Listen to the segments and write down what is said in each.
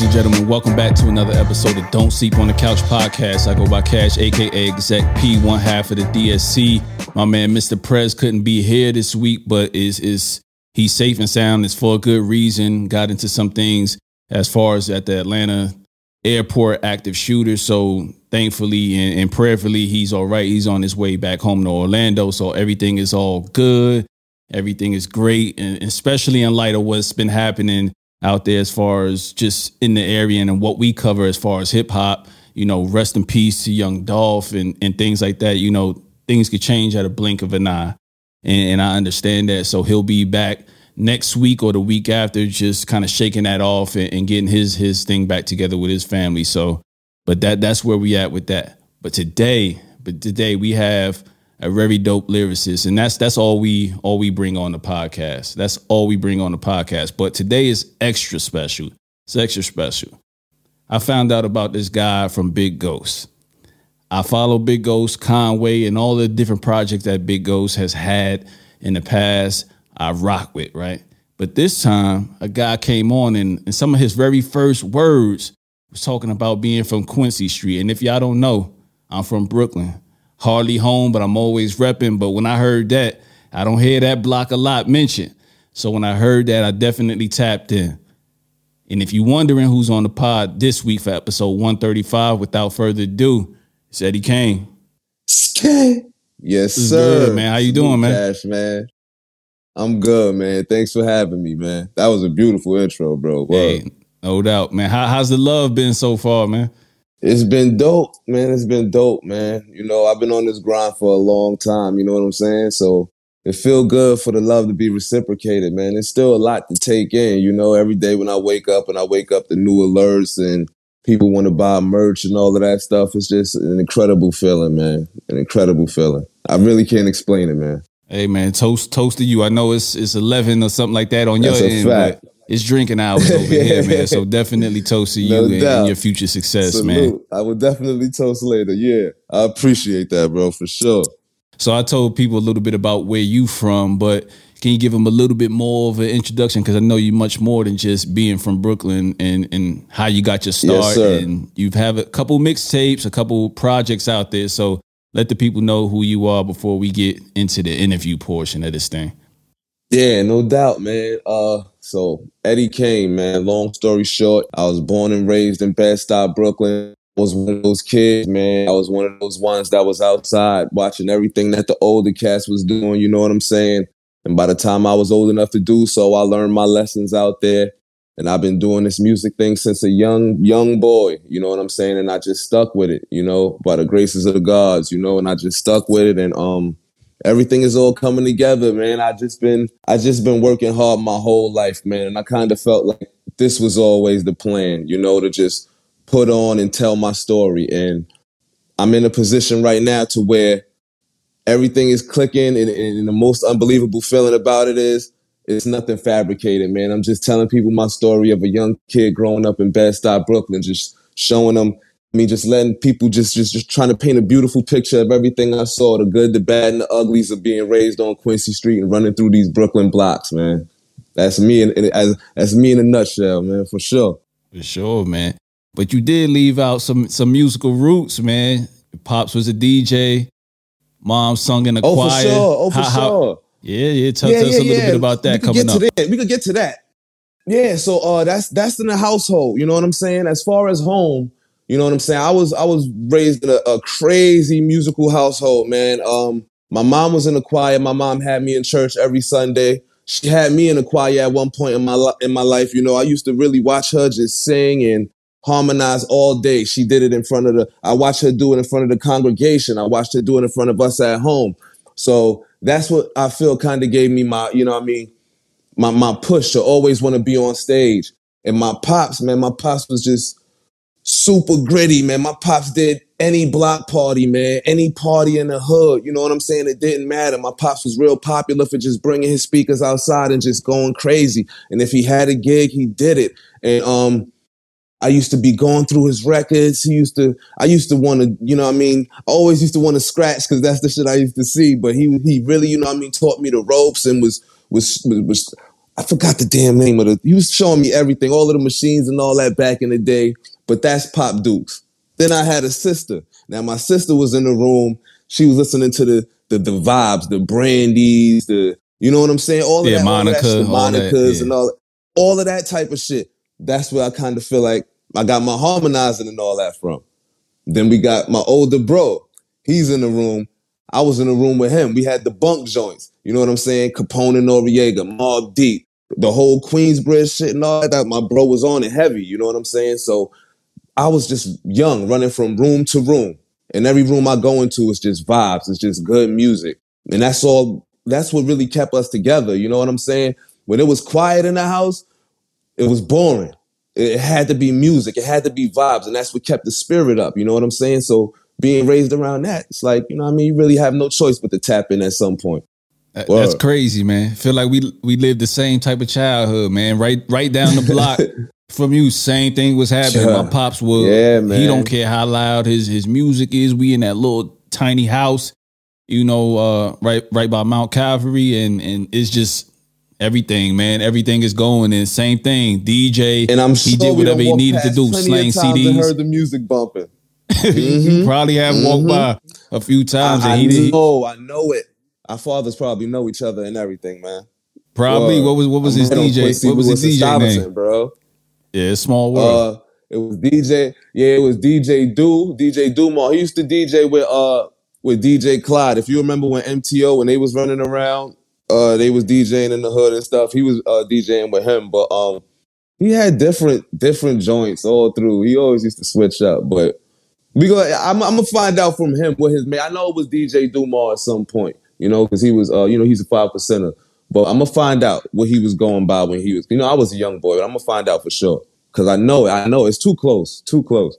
Ladies and gentlemen, welcome back to another episode of Don't Sleep on the Couch podcast. I go by Cash, aka Exec P, one half of the DSC. My man, Mr. Prez, couldn't be here this week, but is is he's safe and sound. It's for a good reason. Got into some things as far as at the Atlanta airport active shooter. So thankfully and, and prayerfully, he's all right. He's on his way back home to Orlando. So everything is all good. Everything is great, and especially in light of what's been happening out there as far as just in the area and what we cover as far as hip hop. You know, rest in peace to Young Dolph and, and things like that. You know, things could change at a blink of an eye. And, and I understand that. So he'll be back next week or the week after, just kind of shaking that off and, and getting his his thing back together with his family. So, but that that's where we at with that. But today, but today we have a very dope lyricist, and that's that's all we all we bring on the podcast. That's all we bring on the podcast. But today is extra special. It's extra special. I found out about this guy from Big Ghost. I follow Big Ghost, Conway, and all the different projects that Big Ghost has had in the past. I rock with, right? But this time, a guy came on, and, and some of his very first words was talking about being from Quincy Street. And if y'all don't know, I'm from Brooklyn hardly home, but I'm always repping. But when I heard that, I don't hear that block a lot mentioned. So when I heard that, I definitely tapped in. And if you're wondering who's on the pod this week for episode 135, without further ado, it's Eddie Kane. Skay. Yes, sir. Good, man. How you doing, man? Cash, man. I'm good, man. Thanks for having me, man. That was a beautiful intro, bro. Hey, no doubt, man. How, how's the love been so far, man? It's been dope, man. It's been dope, man. You know, I've been on this grind for a long time. You know what I'm saying? So it feel good for the love to be reciprocated, man. It's still a lot to take in. You know, every day when I wake up and I wake up to new alerts and people want to buy merch and all of that stuff, it's just an incredible feeling, man. An incredible feeling. I really can't explain it, man. Hey man, toast toast to you. I know it's it's eleven or something like that on That's your a end, fact. but it's drinking hours over here, man. So definitely toast to you No and, and your future success, Salute. man. I will definitely toast later. Yeah, I appreciate that, bro, for sure. So I told people a little bit about where you from, but can you give them a little bit more of an introduction? Because I know you much more than just being from Brooklyn and and how you got your start. Yes. And you've have a couple mixtapes, a couple projects out there. So let the people know who you are before we get into the interview portion of this thing. Yeah, no doubt, man. Uh, so Eddie Kane, man. Long story short, I was born and raised in Bed-Stuy, Brooklyn. I was one of those kids, man. I was one of those ones that was outside watching everything that the older cats was doing. You know what I'm saying? And by the time I was old enough to do so, I learned my lessons out there. And I've been doing this music thing since a young, young boy. You know what I'm saying? And I just stuck with it, you know, by the graces of the gods, you know, and I just stuck with it. And um, everything is all coming together, man. I just been I just been working hard my whole life, man. And I kind of felt like this was always the plan, you know, to just put on and tell my story. And I'm in a position right now to where everything is clicking and, and the most unbelievable feeling about it is it's nothing fabricated, man. I'm just telling people my story of a young kid growing up in Bed-Stuy, Brooklyn, just showing them I mean, just letting people just, just just trying to paint a beautiful picture of everything I saw, the good, the bad, and the uglies of being raised on Quincy Street and running through these Brooklyn blocks, man. That's me in, in as that's me in a nutshell, man, for sure. For sure, man. But you did leave out some some musical roots, man. Pops was a DJ. Mom sung in a Oh, choir. Oh, for sure. Oh, for How- how- sure. yeah, yeah. Tell, tell us a little bit about that we could coming get up. To that. We could get to that. Yeah, so uh that's that's in the household, you know what I'm saying? As far as home, you know what I'm saying? I was I was raised in a, a crazy musical household, man. Um my mom was in the choir. My mom had me in church every Sunday. She had me in the choir at one point in my li- in my life. You know, I used to really watch her just sing and harmonize all day. She did it in front of the I watched her do it in front of the congregation. I watched her do it in front of us at home. So that's what I feel kind of gave me my, you know what I mean, my my push to always want to be on stage. And my pops, man, my pops was just super gritty, man. My pops did any block party, man, any party in the hood. You know what I'm saying? It didn't matter. My pops was real popular for just bringing his speakers outside and just going crazy. And if he had a gig, he did it. And um, I used to be going through his records. He used to, I used to want to, you know I mean? I always used to want to scratch because that's the shit I used to see. But he, he really, you know what I mean, taught me the ropes and was, was, was, was I forgot the damn name of the. He was showing me everything, all of the machines and all that back in the day. But that's Pop Dukes. Then I had a sister. Now my sister was in the room. She was listening to the the, the vibes, the brandies, the you know what I'm saying? All of yeah, that, Monica, all that shit, all that, yeah. and all all of that type of shit. That's where I kind of feel like I got my harmonizing and all that from. Then we got my older bro. He's in the room. I was in the room with him. We had the bunk joints. You know what I'm saying? Capone and Noreaga, Mobb Deep, the whole Queensbridge shit and all that. My bro was on it heavy. You know what I'm saying? So I was just young, running from room to room. And every room I go into is just vibes. It's just good music. And that's all, that's what really kept us together. You know what I'm saying? When it was quiet in the house, it was boring. It had to be music. It had to be vibes. And that's what kept the spirit up. You know what I'm saying? So being raised around that, it's like, you know what I mean? You really have no choice but to tap in at some point. Word. That's crazy, man. Feel like we we lived the same type of childhood, man. Right right down the block from you, same thing was happening. Yeah. My pops would Yeah, man. he don't care how loud his his music is. We in that little tiny house, you know, uh right right by Mount Calvary and and it's just everything, man. Everything is going and same thing. DJ And I'm he sure did whatever he needed to do, slang CDs. heard the music bumping. he probably have walked by a few times I, and he, I know, I know it. Our fathers probably know each other and everything, man. probably Word. what was what was his DJ? What was his DJ name? bro? Yeah, small world. Uh, it was DJ. Yeah, it was DJ Do, DJ Dumont. He used to DJ with uh with DJ Clyde. If you remember when MTO when they was running around, uh, they was DJing in the hood and stuff. He was uh DJing with him, but um, he had different different joints all through. He always used to switch up, but we go. I'm, I'm gonna find out from him what his man. I know it was DJ Dumont at some point, you know, because he was uh, you know, he's a five percenter. But I'm gonna find out what he was going by when he was, you know, I was a young boy, but I'm gonna find out for sure. Cause I know it. I know it's too close. Too close.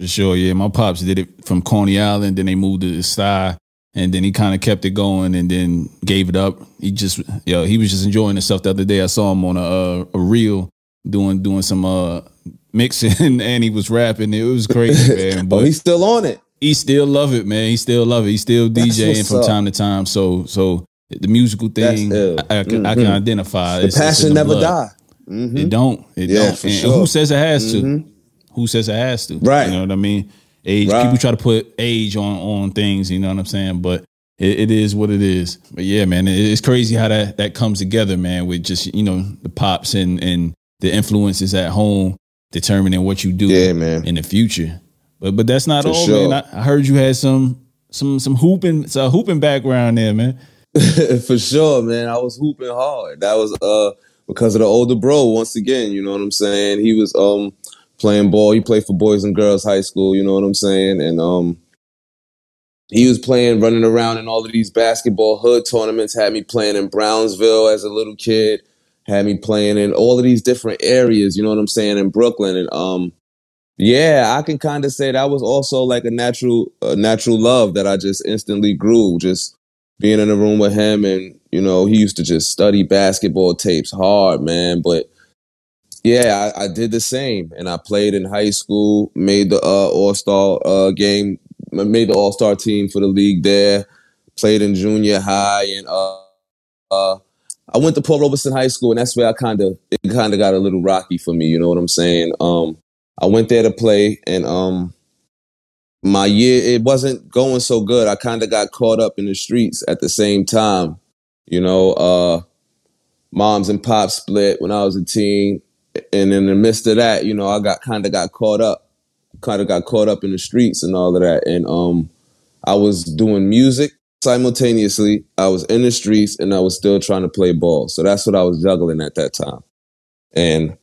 For sure, yeah. My pops did it from Coney Island, then they moved to the Stuy, and then he kind of kept it going, and then gave it up. He just, yo, he was just enjoying himself the other day. I saw him on a a reel doing doing some uh mixing, and he was rapping. It was crazy, man. But But he's still on it. he still love it, man. He still love it. He's still DJing from up. time to time. So so the musical thing. I, I can, I can Mhm. identify. The It's- it's passion in the never blood. die. Mhm. It don't. It Yeah, don't. sure. who says it has to? Mhm. Who says it has to? Right. You know what I mean? Age. Right. People try to put age on on things. You know what I'm saying? But it, it is what it is. But yeah, man, it, it's crazy how that that comes together, man. With just you know the pops and and the influences at home determining what you do Yeah, man. in the future. But but that's not For all, sure. man. I, I heard you had some some some hooping some hooping background there, man. For sure, man. I was hooping hard. That was uh because of the older bro. Once again, you know what I'm saying. He was um playing ball. He played for Boys and Girls High School. You know what I'm saying. And um he was playing, running around in all of these basketball hood tournaments. Had me playing in Brownsville as a little kid. Had me playing in all of these different areas. You know what I'm saying in Brooklyn. And um yeah, I can kind of say that was also like a natural a natural love that I just instantly grew. Just being in a room with him and you know he used to just study basketball tapes hard man. But yeah i, I did the same. And i played in high school made the uh, all-star uh, game made the all-star team for the league there played in junior high and uh, uh, i went to paul robeson high school and that's where i kind of it kind of got a little rocky for me you know what i'm saying? Um, i went there to play and um, my year it wasn't going so good. I kind of got caught up in the streets at the same time. You know, uh moms and pops split when I was a teen. And in the midst of that, you know, I got kind of got caught up, kind of got caught up in the streets and all of that. And um I was doing music simultaneously. I was in the streets and I was still trying to play ball. So that's what I was juggling at that time. And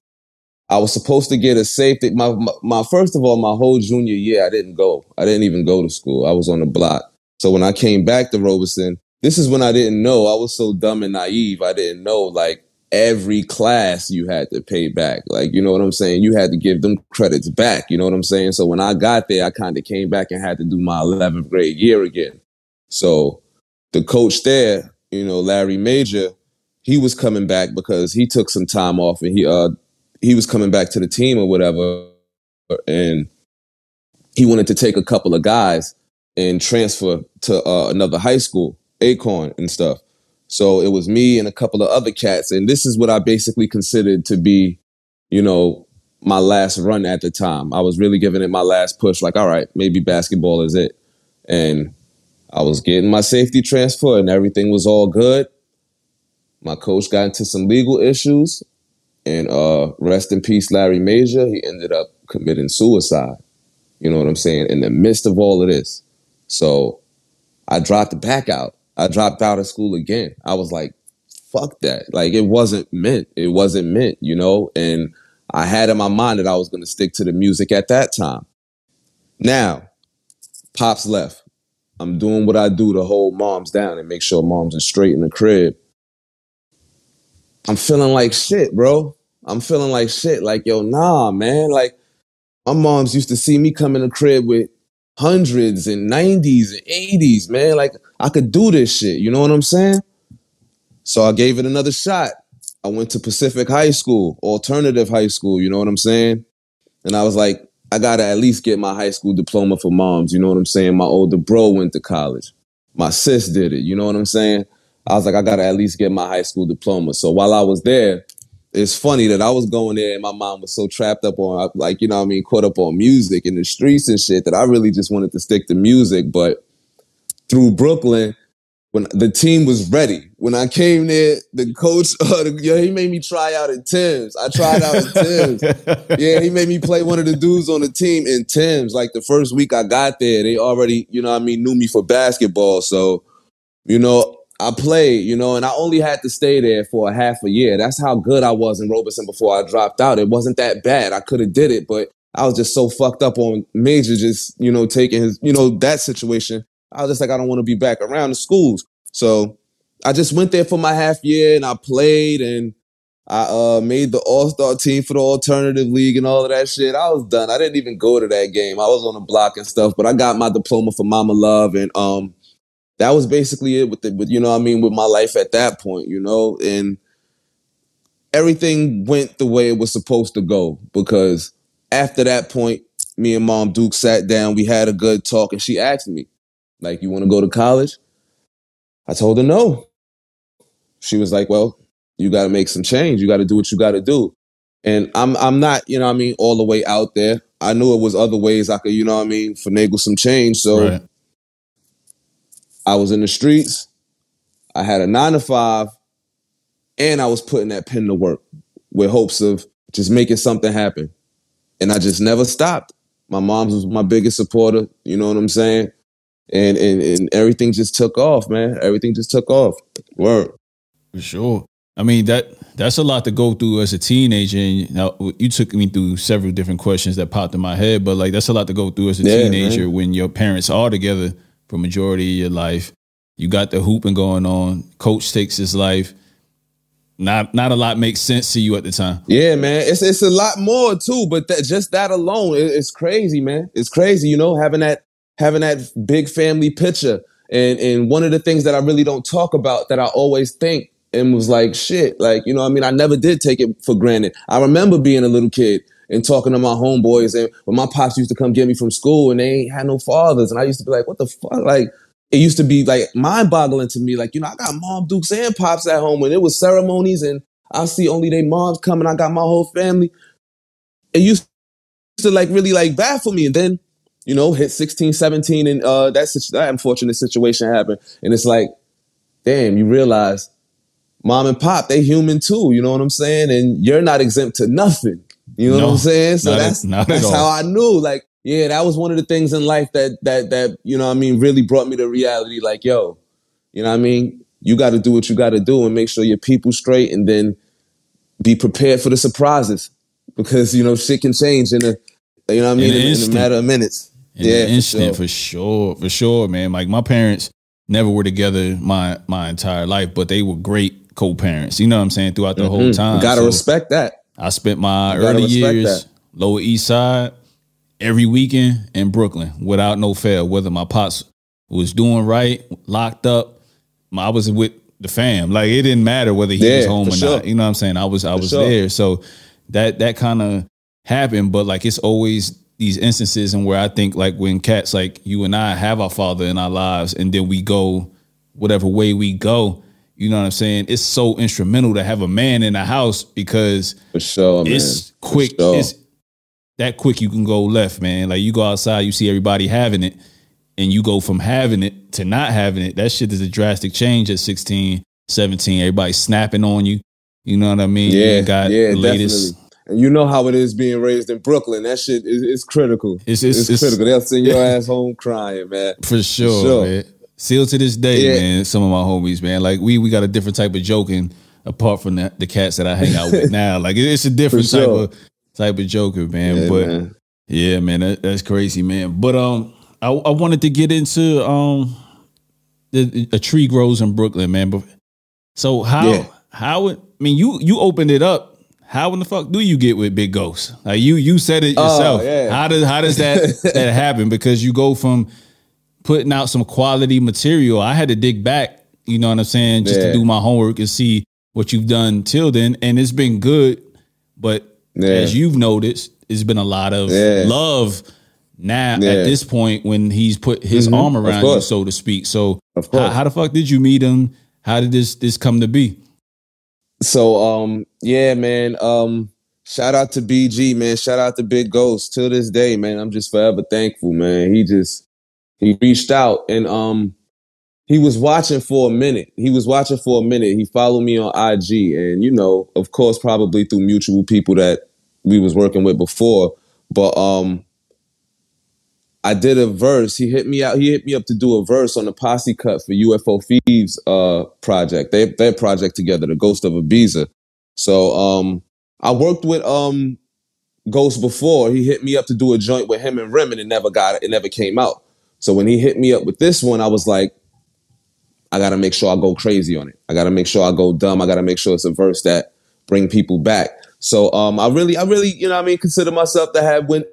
I was supposed to get a safety. My, my my first of all, my whole junior year, I didn't go. I didn't even go to school. I was on the block. So when I came back to Robeson, this is when I didn't know. I was so dumb and naive. I didn't know like every class you had to pay back. Like you know what I'm saying. You had to give them credits back. You know what I'm saying. So when I got there, I kind of came back and had to do my 11th grade year again. So the coach there, you know, Larry Major, he was coming back because he took some time off and he uh he was coming back to the team or whatever, and he wanted to take a couple of guys and transfer to uh, another high school, Acorn and stuff. So it was me and a couple of other cats. And this is what I basically considered to be, you know, my last run at the time. I was really giving it my last push, like, all right, maybe basketball is it. And I was getting my safety transfer and everything was all good. My coach got into some legal issues. And uh, rest in peace, Larry Major. He ended up committing suicide. You know what I'm saying? In the midst of all of this. So I dropped back out. I dropped out of school again. I was like, fuck that. Like it wasn't meant. It wasn't meant, you know? And I had in my mind that I was going to stick to the music at that time. Now, Pops left. I'm doing what I do to hold moms down and make sure moms are straight in the crib. I'm feeling like shit, bro. I'm feeling like shit. Like, yo, nah, man. Like, my moms used to see me come in the crib with hundreds and 90s and 80s, man. Like, I could do this shit. You know what I'm saying? So I gave it another shot. I went to Pacific High School, alternative high school, you know what I'm saying? And I was like, I gotta at least get my high school diploma for moms, you know what I'm saying? My older bro went to college. My sis did it, you know what I'm saying? I was like, I gotta at least get my high school diploma. So while I was there, it's funny that I was going there and my mom was so trapped up on like, you know what I mean, caught up on music in the streets and shit that I really just wanted to stick to music. But through Brooklyn, when the team was ready, when I came there, the coach, uh, the, yeah, he made me try out in Tim's. I tried out in Tim's. yeah, he made me play one of the dudes on the team in Tim's. Like the first week I got there, they already, you know I mean, knew me for basketball. So, you know, I played, you know, and I only had to stay there for a half a year. That's how good I was in Robeson before I dropped out. It wasn't that bad. I could have did it, but I was just so fucked up on Major just, you know, taking his, you know, that situation. I was just like, I don't want to be back around the schools. So I just went there for my half year and I played and I uh, made the All Star team for the alternative league and all of that shit. I was done. I didn't even go to that game. I was on the block and stuff, but I got my diploma for Mama Love and um that was basically it with the with you know I mean with my life at that point, you know, and everything went the way it was supposed to go because after that point, me and Mom Duke sat down, we had a good talk, and she asked me, like, you want to go to college? I told her no. She was like, well, you got to make some change. You got to do what you got to do. And I'm I'm not, you know I mean, all the way out there. I knew it was other ways I could, you know I mean, finagle some change. So right. I was in the streets. I had a nine to five, and I was putting that pen to work with hopes of just making something happen. And I just never stopped. My mom was my biggest supporter. You know what I'm saying? And and and everything just took off, man. Everything just took off. Word. For sure. I mean that that's a lot to go through as a teenager. And now you took me through several different questions that popped in my head, but like that's a lot to go through as a yeah, teenager man. when your parents are together for majority of your life. You got the hooping going on. Coach takes his life. Not not a lot makes sense to you at the time. Yeah, man. It's it's a lot more too, but that, just that alone, it, it's crazy, man. It's crazy, you know, having that having that big family picture. And and one of the things that I really don't talk about that I always think and was like, shit, like, you know, I mean, I never did take it for granted. I remember being a little kid and talking to my homeboys. And when my pops used to come get me from school and they ain't had no fathers. And I used to be like, what the fuck? Like, it used to be like mind boggling to me. Like, you know, I got mom, dukes, and pops at home when it was ceremonies and I see only their moms coming. I got my whole family. It used to like really like baffle me. And then, you know, hit 16, 17 and uh, that, that unfortunate situation happened. And it's like, damn, you realize mom and pop, they human too. You know what I'm saying? And you're not exempt to nothing. You know no, what I'm saying? So that's that's how I knew. Like, yeah, that was one of the things in life that that that you know I mean really brought me to reality. Like, yo, you know what I mean? You got to do what you got to do and make sure your people straight, and then be prepared for the surprises because you know shit can change in a you know what I mean in, in, in a matter of minutes. In yeah, instant for sure. for sure, for sure, man. Like my parents never were together my my entire life, but they were great co-parents. You know what I'm saying throughout the mm-hmm. whole time. You gotta so, respect that. I spent my early years that. Lower East Side every weekend in Brooklyn without no fail. Whether my pops was doing right, locked up, I was with the fam. Like it didn't matter whether he yeah, was home or sure. not. You know what I'm saying? I was I for was sure. there. So that that kind of happened. But like it's always these instances and where I think like when cats like you and I have our father in our lives and then we go whatever way we go You know what I'm saying? It's so instrumental to have a man in the house because for sure, it's quick. Sure. It's that quick you can go left, man. Like you go outside, you see everybody having it, and you go from having it to not having it. That shit is a drastic change at 16, 17. Everybody snapping on you. You know what I mean? Yeah, got yeah, latest. Definitely. And you know how it is being raised in Brooklyn. That shit is, is critical. It's, it's, it's, it's critical. They'll send your ass home crying, man. For sure, For sure. man. Still to this day, yeah. man. Some of my homies, man. Like we we got a different type of joking apart from the, the cats that I hang out with now. Like it's a different type of type of joker, man. Yeah, but man. yeah, man, that, that's crazy, man. But um, I, I wanted to get into um, the, a tree grows in Brooklyn, man. But so how yeah. how it, I mean you you opened it up. How in the fuck do you get with Big Ghost? Like you you said it oh, yourself. Oh, yeah. How does how does that that happen? Because you go from putting out some quality material. I had to dig back, you know what I'm saying, just yeah. to do my homework and see what you've done till then. And it's been good, but yeah. as you've noticed, it's been a lot of yeah. love now at this point when he's put his mm-hmm. arm around you, so to speak. So how, how the fuck did you meet him? How did this this come to be? So um yeah, man. Um shout out to BG, man. Shout out to Big Ghost. Till this day, man, I'm just forever thankful, man. He just he reached out and um he was watching for a minute. He was watching for a minute. He followed me on IG and you know, of course probably through mutual people that we was working with before, but um I did a verse. He hit me out. He hit me up to do a verse on the posse cut for UFO Fev's uh project. They their project together, the Ghost of Ibiza. So um I worked with um Ghost before. He hit me up to do a joint with him and Rim and it never got it. It never came out. So when he hit me up with this one, I was like, I gotta make sure I go crazy on it. I gotta make sure I go dumb. I gotta make sure it's a verse that bring people back. So um, I really, I really, you know, I mean, consider myself to have went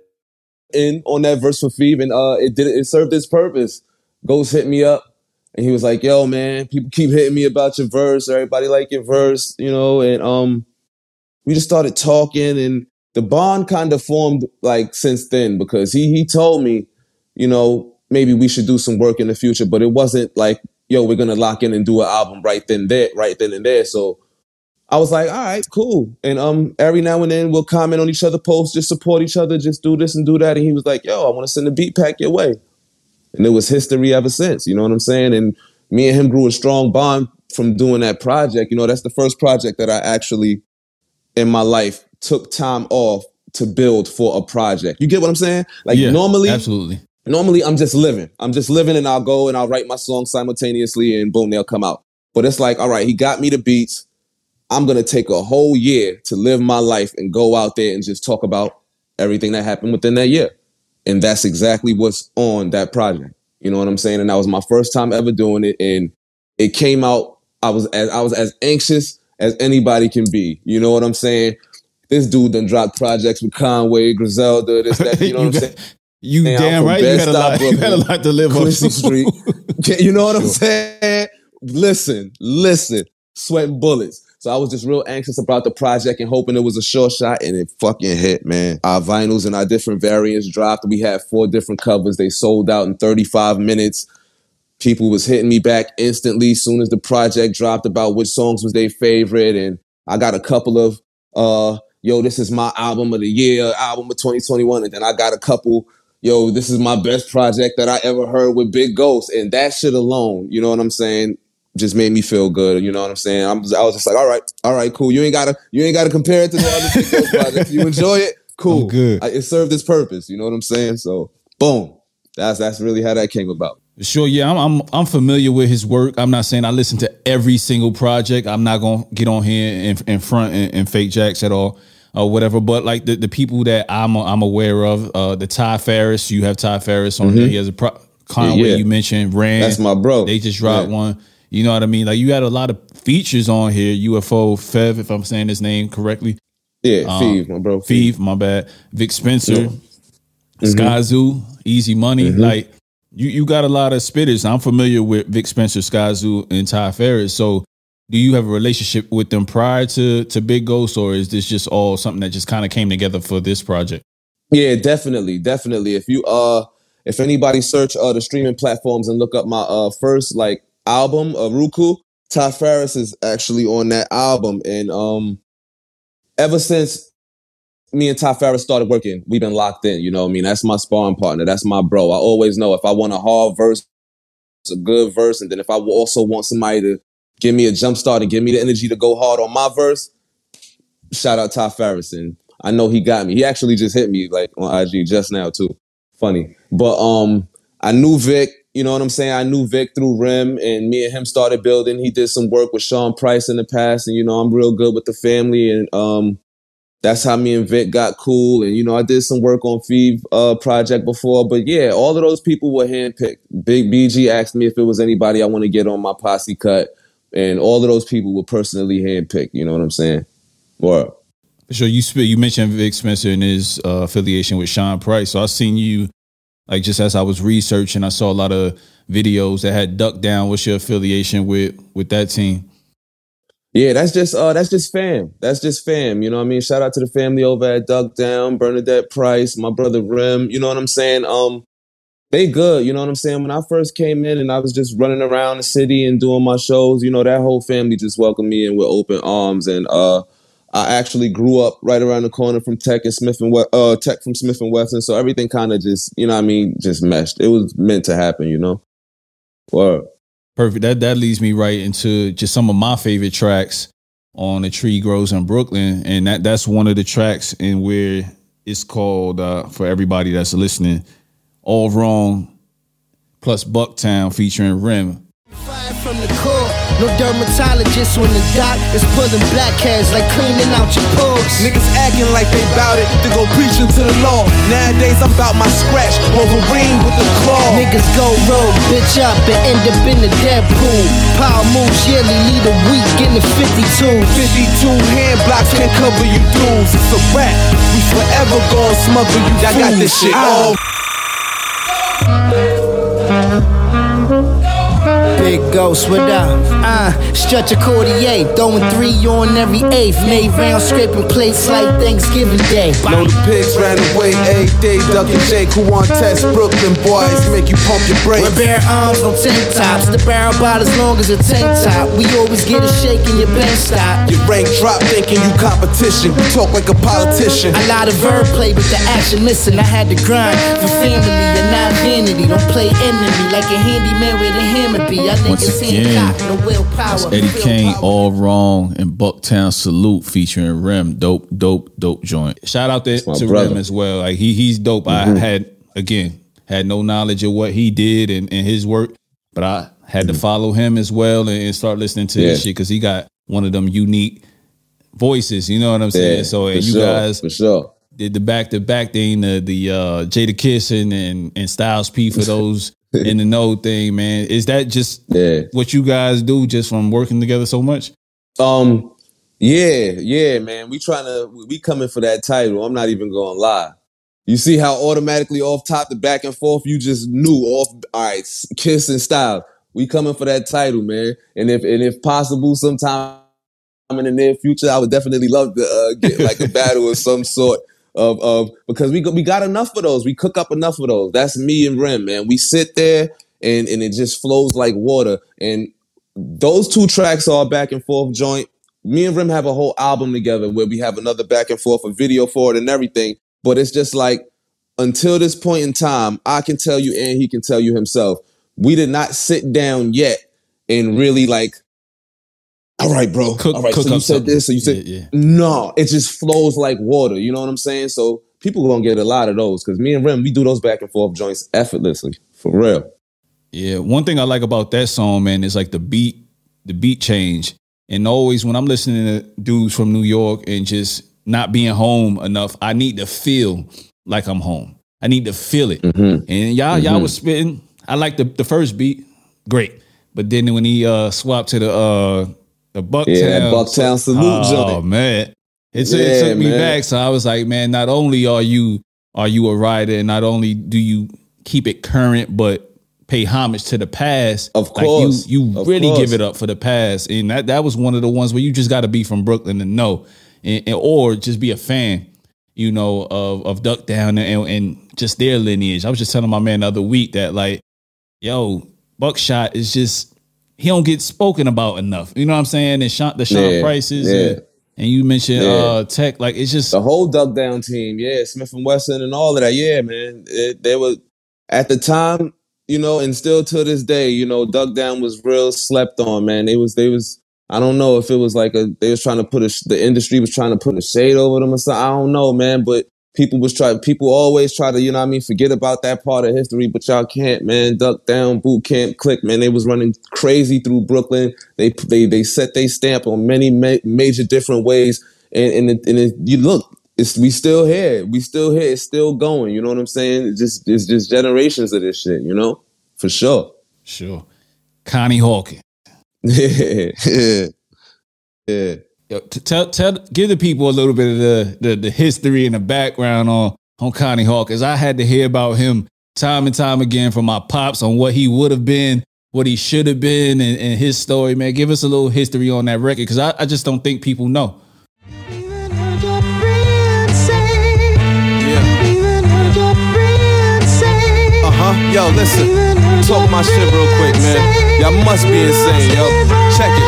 in on that verse for Feeve, and uh, it did, it served its purpose. Ghost hit me up, and he was like, "Yo, man, people keep hitting me about your verse. Everybody like your verse, you know." And um, we just started talking, and the bond kind of formed like since then because he he told me, you know, maybe we should do some work in the future, but it wasn't like, yo, we're gonna lock in and do an album right then there, right then and there. So I was like, all right, cool. And um, every now and then we'll comment on each other posts, just support each other, just do this and do that. And he was like, yo, I want to send a beat pack your way. And it was history ever since. You know what I'm saying? And me and him grew a strong bond from doing that project. You know, that's the first project that I actually in my life took time off to build for a project. You get what I'm saying? Like yeah, normally, absolutely normally I'm just living. I'm just living and I'll go and I'll write my song simultaneously and boom, they'll come out. But it's like, all right, he got me the beats. I'm going to take a whole year to live my life and go out there and just talk about everything that happened within that year. And that's exactly what's on that project. You know what I'm saying? And that was my first time ever doing it. And it came out, I was as, I was as anxious as anybody can be. You know what I'm saying? This dude done dropped projects with Conway, Griselda, this, that, you know what I'm saying? You Man, damn right. You had, a lot, you had a lot to live Quincy on. Street. you know what sure. I'm saying? Listen, listen, sweating bullets. So I was just real anxious about the project and hoping it was a short shot, and it fucking hit, man. Our vinyls and our different variants dropped. We had four different covers. They sold out in 35 minutes. People was hitting me back instantly as soon as the project dropped about which songs was their favorite, and I got a couple of uh, yo, this is my album of the year, album of 2021, and then I got a couple yo, this is my best project that I ever heard with Big Ghost. And that shit alone, you know what I'm saying? Just made me feel good. You know what I'm saying? I'm, I was just like, all right, all right, cool. You ain't gotta, you ain't gotta compare it to the other Big Ghost projects. You enjoy it, cool. I'm good. I, it served its purpose. You know what I'm saying? So, boom. That's that's really how that came about. Sure, yeah, I'm, I'm I'm familiar with his work. I'm not saying I listen to every single project. I'm not gonna get on here in, in front and, and fake jacks at all or whatever. But like the, the people that I'm I'm aware of, uh, the Ty Farris, you have Ty Farris on mm-hmm. there. He has a pro- Conway yeah. you mentioned, Ran. That's my bro. They just dropped yeah. one. You know what I mean? Like you had a lot of features on here. UFO Fev, if I'm saying his name correctly. Yeah, um, Feeve, my bro. Fev, my bad. Vic Spencer, yeah. mm-hmm. Skyzoo, Easy Money. Mm-hmm. Like you, you got a lot of spitters. I'm familiar with Vic Spencer, Skyzoo, and Ty Farris. So do you have a relationship with them prior to to Big Ghost, or is this just all something that just kind of came together for this project? Yeah, definitely, definitely. If you uh, if anybody search uh the streaming platforms and look up my uh first like album, uh, Ruku, Ty Farris is actually on that album, and um, ever since me and Ty Farris started working, we've been locked in. You know, I mean, that's my sparring partner. That's my bro. I always know if I want a hard verse, it's a good verse, and then if I also want somebody to give me a jump start and give me the energy to go hard on my verse, shout out Ty Farrison. I know he got me. He actually just hit me like on IG just now too. Funny, but um, I knew Vic. You know what I'm saying? I knew Vic through Rim, and me and him started building. He did some work with Sean Price in the past, and you know I'm real good with the family, and um, that's how me and Vic got cool. And you know I did some work on Fev uh, project before, but yeah, all of those people were handpicked. Big BG asked me if it was anybody I want to get on my posse cut, and all of those people were personally handpicked. You know what I'm saying? Or so you you mentioned Vic Spencer and his uh, affiliation with Sean Price. So I seen you like just as I was researching, I saw a lot of videos that had Duck Down. What's your affiliation with with that team? Yeah, that's just uh that's just fam. That's just fam. You know what I mean? Shout out to the family over at Duck Down, Bernadette Price, my brother Rim. You know what I'm saying? Um, they good. You know what I'm saying? When I first came in and I was just running around the city and doing my shows, you know, that whole family just welcomed me in with open arms and uh I actually grew up right around the corner from Tek and Smith and uh, Tek from Smif-N-Wessun, so everything kind of just you know I mean just meshed. It was meant to happen, you know. Word. Perfect. That that leads me right into just some of my favorite tracks on the Tree Grows in Brooklyn, and that that's one of the tracks in where it's called uh, for everybody that's listening, All Wrong plus Bucktown featuring Rim. Fire from the core. No dermatologist when the doc is pulling black hairs like cleaning out your pores. Niggas acting like they bout it to go preaching to the law. Nowadays I'm about my scratch, Wolverine with the claw. Niggas go rogue, bitch up and end up in the Deadpool. Power moves yearly, lead a week in the 52. 52 hand blocks can cover you dudes. It's a rap. We forever gonna smuggle you. I got this shit ah. all. Thank. Big ghost, up? Uh, stretch a accordion, throwing three on every eighth. Made round scraping plates like Thanksgiving Day. Know the pigs ran away, eight day, Duck and Jake, who want test Brooklyn boys, make you pump your brakes. We're bare arms on tank tops, the barrel about as long as a tank top. We always get a shake in your bench stop. Your rank drop, thinking you competition. You talk like a politician. A lot of verb play, but the action missing. I had to grind for family and not vanity. Don't play enemy like a handyman with a hammer be. I once again, that's Eddie Kane, All Wrong, and Bucktown Salute featuring Rim. Dope, dope, dope joint. Shout out to, to Rim as well. Like he he's dope. Mm-hmm. I had again had no knowledge of what he did and, and his work, but I had mm-hmm. to follow him as well and, and start listening to yeah. his shit because he got one of them unique voices. You know what I'm saying? Yeah, so and you sure, guys for sure did the back to back thing, the the uh, Jadakiss and, and and Styles P for those in the know thing, man. Is that just yeah. what you guys do just from working together so much? Um, yeah, yeah, man. We trying to we coming for that title. I'm not even gonna lie. You see how automatically off top the back and forth you just knew off. All right, kiss and style. We coming for that title, man. And if and if possible, sometime in the near future, I would definitely love to uh, get like a battle of some sort of of because we we got enough of those. We cook up enough of those. That's me and Rim, man. We sit there and and it just flows like water. And those two tracks are back and forth joint. Me and Rim have a whole album together where we have another back and forth, a video for it and everything. But it's just like until this point in time, I can tell you and he can tell you himself, we did not sit down yet and really like all right, bro. Cook, all right, so you said this, so you said yeah, yeah. no. It just flows like water. You know what I'm saying? So people gonna get a lot of those because me and Rim, we do those back and forth joints effortlessly, for real. Yeah, one thing I like about that song, man, is like the beat, the beat change, and always when I'm listening to dudes from New York and just not being home enough, I need to feel like I'm home. I need to feel it. Mm-hmm. And y'all, mm-hmm. y'all was spitting. I like the the first beat, great, but then when he uh swapped to the uh the Bucktown, yeah, Bucktown salute oh, joint. man, it, yeah, it took me man. back. So I was like, man, not only are you are you a writer, and not only do you keep it current, but pay homage to the past. Of course, like you you really course. give it up for the past, and that that was one of the ones where you just got to be from Brooklyn to know, and, and, or just be a fan, you know, of of Duck Down and, and just their lineage. I was just telling my man the other week that like, yo, Buckshot is just he don't get spoken about enough. You know what I'm saying? And Sean, the Sean Yeah, Prices yeah. and, and you mentioned Yeah. uh Tek, like it's just the whole duck down team, yeah, Smif-N-Wessun and all of that, yeah, man. It, they were at the time, you know, and still to this day, you know, duck down was real slept on, man. They was they was I don't know if it was like a they was trying to put a the industry was trying to put a shade over them or something. I don't know, man, but people was try people always try to, you know what I mean, forget about that part of history, but y'all can't, man. Duck down, boot camp, click, man. They was running crazy through Brooklyn. They they they set their stamp on many ma- major different ways and and, it, and it, you look, it's we still here, we still here, it's still going. You know what I'm saying? It's just it's just generations of this shit, you know, for sure. sure. Connie Hawkins. yeah, yeah, yeah. Yo, t- tell tell give the people a little bit of the, the the history and the background on on Connie Hawkins. I had to hear about him time and time again from my pops on what he would have been, what he should have been, and, and his story. Man, give us a little history on that record because I, I just don't think people know. Even heard your friends say, Yeah. even heard your friends say, Uh huh. Yo, listen. Talk my shit real quick, man. Y'all must be insane, yo. Check it.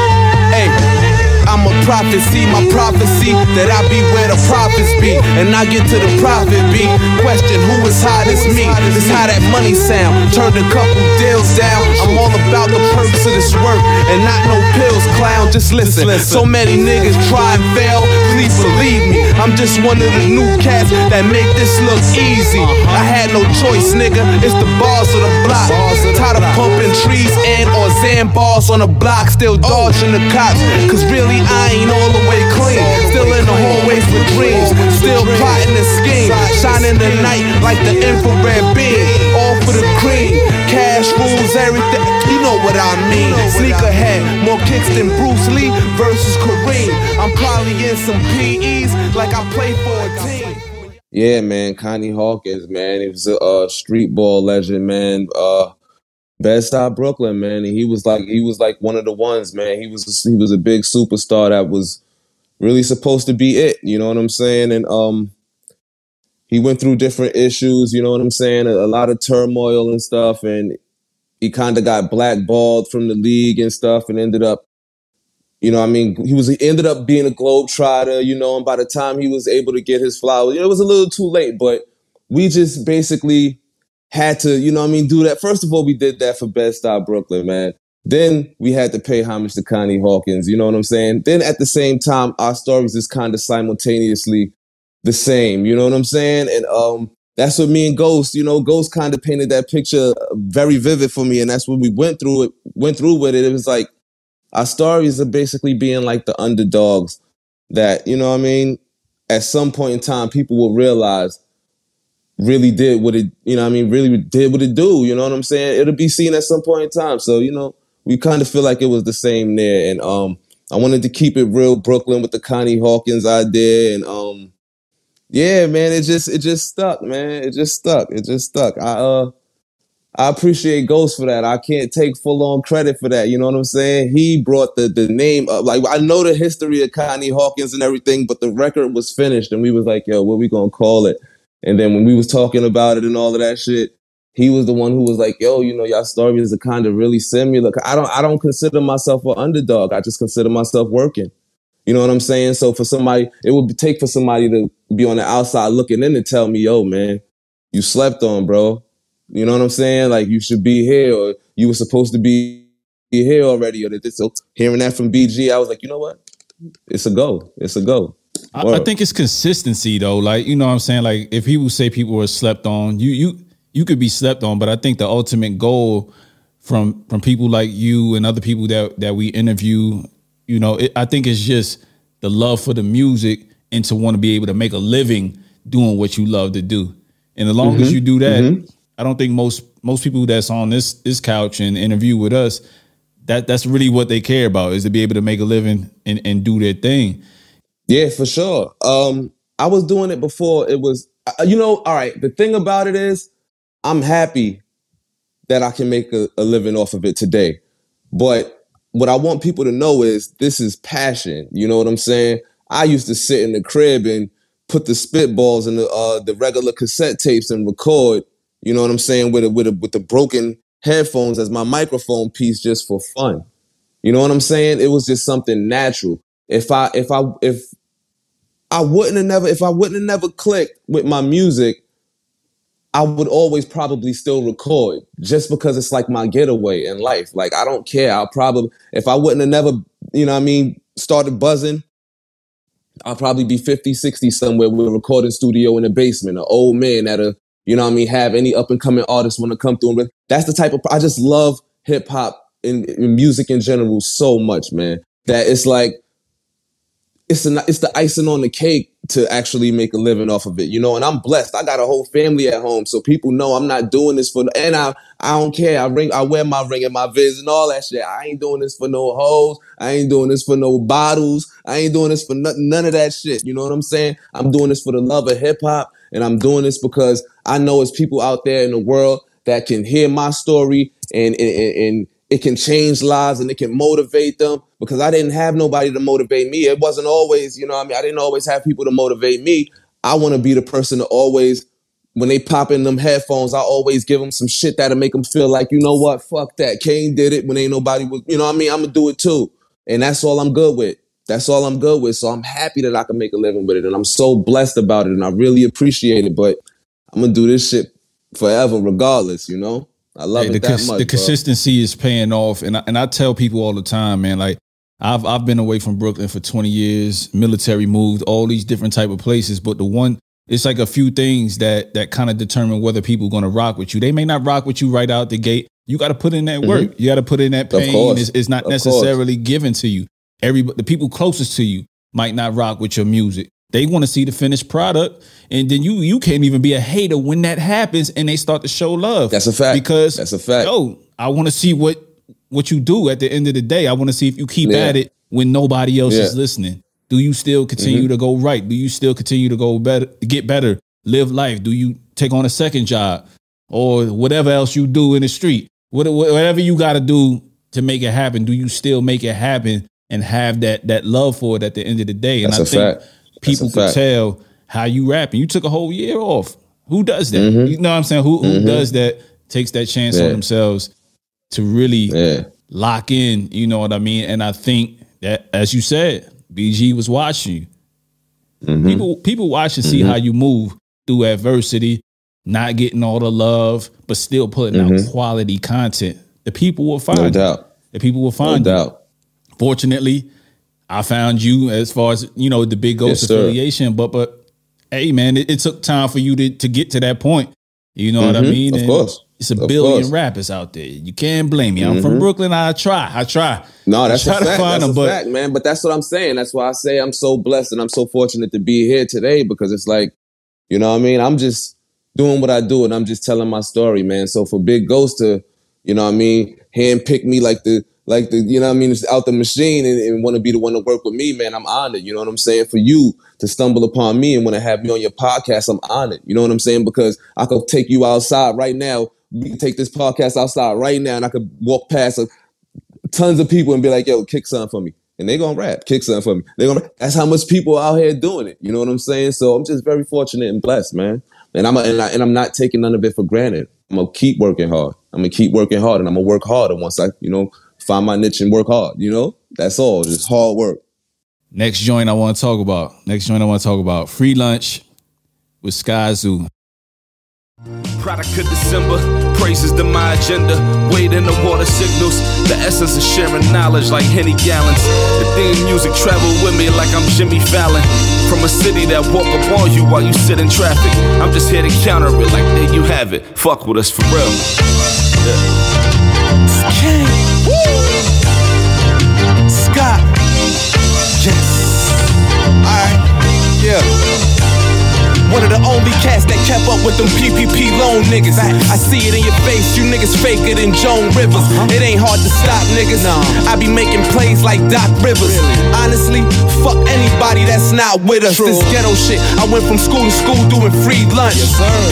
I'm a prophet, see my prophecy that I be where the prophets be, and I get to the profit be. Question who is hot as me? This how that money sound. Turned a couple deals down. I'm all about the perks of this work, and not no pills, clown. Just listen. So many niggas try and fail. Please believe me, I'm just one of the new cats that make this look easy. I had no choice, nigga. It's the bars of the block. Tired of pumping trees and or Zan bars on the block, still oh. dodging the cops. Cause really, I ain't all the way clean. Still in the hallways with dreams. Still plotting the scheme. Shining the night like the infrared beam. All for the cream. Cash rules everything. You know what I mean. Sneakerhead, more kicks than Bruce Lee versus Kareem. I'm probably in some PEs like I play for a team. Yeah, man, Connie Hawkins, man. He was a uh, street ball legend, man. Uh, Bed-Stuy Brooklyn, man. And he was like he was like one of the ones, man. He was he was a big superstar that was really supposed to be it. You know what I'm saying? And um, he went through different issues. You know what I'm saying? A, a lot of turmoil and stuff, and he kind of got blackballed from the league and stuff, and ended up. You know, I mean, he was he ended up being a globetrotter, you know, and by the time he was able to get his flowers, you know, it was a little too late, but we just basically had to, you know what I mean, do that. First of all, we did that for Bed-Stuy Brooklyn, man. Then we had to pay homage to Connie Hawkins, you know what I'm saying? Then at the same time, our stories is kind of simultaneously the same, you know what I'm saying? And um that's what me and Ghost, you know, Ghost kind of painted that picture very vivid for me, and that's what we went through it, went through with it. It was like our stories are basically being like the underdogs that, you know what I mean, at some point in time people will realize really did what it, you know I mean, really did what it do, you know what I'm saying? It'll be seen at some point in time. So, you know, we kind of feel like it was the same there. And um I wanted to keep it real Brooklyn with the Connie Hawkins idea and um yeah, man, it just it just stuck, man. It just stuck. It just stuck. I uh I appreciate Ghost for that. I can't take full on credit for that. You know what I'm saying? He brought the the name up. Like I know the history of Connie Hawkins and everything, but the record was finished, and we was like, "Yo, what we gonna call it?" And then when we was talking about it and all of that shit, he was the one who was like, "Yo, you know, y'all stories are kind of really similar." I don't I don't consider myself an underdog. I just consider myself working. You know what I'm saying? So for somebody, it would take for somebody to be on the outside looking in and tell me, "Yo, man, you slept on, bro." You know what I'm saying? Like you should be here, or you were supposed to be here already, or that. So hearing that from BG, I was like, you know what? It's a go. It's a go. I, I think it's consistency though. Like, you know what I'm saying? Like if people say people were slept on, you you you could be slept on, but I think the ultimate goal from from people like you and other people that that we interview, you know, it, I think it's just the love for the music and to want to be able to make a living doing what you love to do. And as long as mm-hmm. you do that, mm-hmm. I don't think most most people that's on this this couch and interview with us, that that's really what they care about is to be able to make a living and, and do their thing. Yeah, for sure. Um, I was doing it before. It was, uh, you know, all right. The thing about it is, I'm happy that I can make a, a living off of it today. But what I want people to know is this is passion. You know what I'm saying? I used to sit in the crib and put the spitballs in the uh, the regular cassette tapes and record. You know what I'm saying with a, with a, with the broken headphones as my microphone piece just for fun. You know what I'm saying? It was just something natural. If I if I if I wouldn't have never if I wouldn't have never clicked with my music, I would always probably still record just because it's like my getaway in life. Like I don't care. I'll probably if I wouldn't have never, you know what I mean, started buzzing, I'll probably be 50, 60 somewhere with a recording studio in the basement, an old man at a, you know what I mean, have any up and coming artists want to come through. And that's the type of, I just love hip hop and music in general so much, man, that it's like, it's the, it's the icing on the cake to actually make a living off of it, you know. And I'm blessed. I got a whole family at home, so people know I'm not doing this for. And I I don't care. I ring. I wear my ring and my viz and all that shit. I ain't doing this for no hoes. I ain't doing this for no bottles. I ain't doing this for. None of that shit. You know what I'm saying? I'm doing this for the love of hip hop, and I'm doing this because I know it's people out there in the world that can hear my story and and, and it can change lives and it can motivate them because I didn't have nobody to motivate me. It wasn't always, you know, I mean, I didn't always have people to motivate me. I want to be the person to always, when they pop in them headphones, I always give them some shit that'll make them feel like, you know what, fuck that. Kane did it when ain't nobody was, you know what I mean? I'm gonna do it too. And that's all I'm good with. That's all I'm good with. So I'm happy that I can make a living with it. And I'm so blessed about it. And I really appreciate it. But I'm gonna do this shit forever, regardless, you know? I love Hey, it the, that cons- much. the bro. consistency is paying off, and I, and I tell people all the time, man. Like I've I've been away from Brooklyn for twenty years, military moved, all these different type of places. But the one, it's like a few things that that kind of determine whether people going to rock with you. They may not rock with you right out the gate. You got to put in that work. You got to put in that Mm-hmm. Pain. It's, it's not Of course. necessarily given to you. Every the people closest to you might not rock with your music. They want to see the finished product, and then you you can't even be a hater when that happens, and they start to show love. That's a fact. Because That's a fact. Yo, I want to see what what you do at the end of the day. I want to see if you keep Yeah. at it when nobody else is Yeah. Mm-hmm. listening. Do you still continue to go right? Do you still continue to go better, get better, live life? Do you take on a second job or whatever else you do in the street? Whatever you got to do to make it happen, do you still make it happen and have that that love for it at the end of the day? And That's I think fact. people could fact. tell how you rapping. You took a whole year off. Who does that? Mm-hmm. You know what I'm saying? Who who does that? Takes that chance on themselves to really Yeah. lock in. You know what I mean? And I think that, as you said, BG was watching you. Mm-hmm. People people watch and see how you move through adversity, not getting all the love, but still putting out quality content. The people will find Mm-hmm. No you. doubt. The people will No find you. doubt. Fortunately, I found you as far as you know the big ghost Yes, sir. affiliation. But but hey, man, it, it took time for you to to get to that point. You know what I Mhm, mean? of And course. It's a Of billion course. Mm-hmm. rappers out there. You can't blame me. I'm from Brooklyn. I try. I try. No, I that's try a to fact. That's them, a but fact, man. But that's what I'm saying. That's why I say I'm so blessed and I'm so fortunate to be here today because it's like, you know what I mean? I'm just doing what I do and I'm just telling my story, man. So for Big Ghost to, you know what I mean, hand pick me like the like the, you know what I mean, it's out the machine and, and want to be the one to work with me, man. I'm honored. You know what I'm saying? For you to stumble upon me and want to have me on your podcast, I'm honored. You know what I'm saying? Because I could take you outside right now. We can take this podcast outside right now and I could walk past a tons of people and be like, yo, kick something for me. And they gonna rap, kick something for me. They gonna that's how much people out here doing it. You know what I'm saying? So I'm just very fortunate and blessed, man. And I'm and, I, and I'm not taking none of it for granted. I'm gonna keep working hard. I'm gonna keep working hard and I'm gonna work harder once I, you know, find my niche and work hard. You know? That's all. Just hard work. next joint I want to talk about. Next joint I want to talk about. Free lunch with Sky Zoo. Product of December, praises to my agenda. Wade in the water signals, the essence of sharing knowledge like Henny gallons. The theme music travel with me like I'm Jimmy Fallon. From a city that walk up on you while you sit in traffic. I'm just here to counter it like there you have it. Fuck with us for real. Yeah. One of the only cats that kept up with them PPP loan niggas. I see it in your face, you niggas faker than Joan Rivers. It ain't hard to stop niggas. I be making plays like Doc Rivers. Honestly, fuck anybody that's not with us. This ghetto shit. I went from school to school doing free lunch.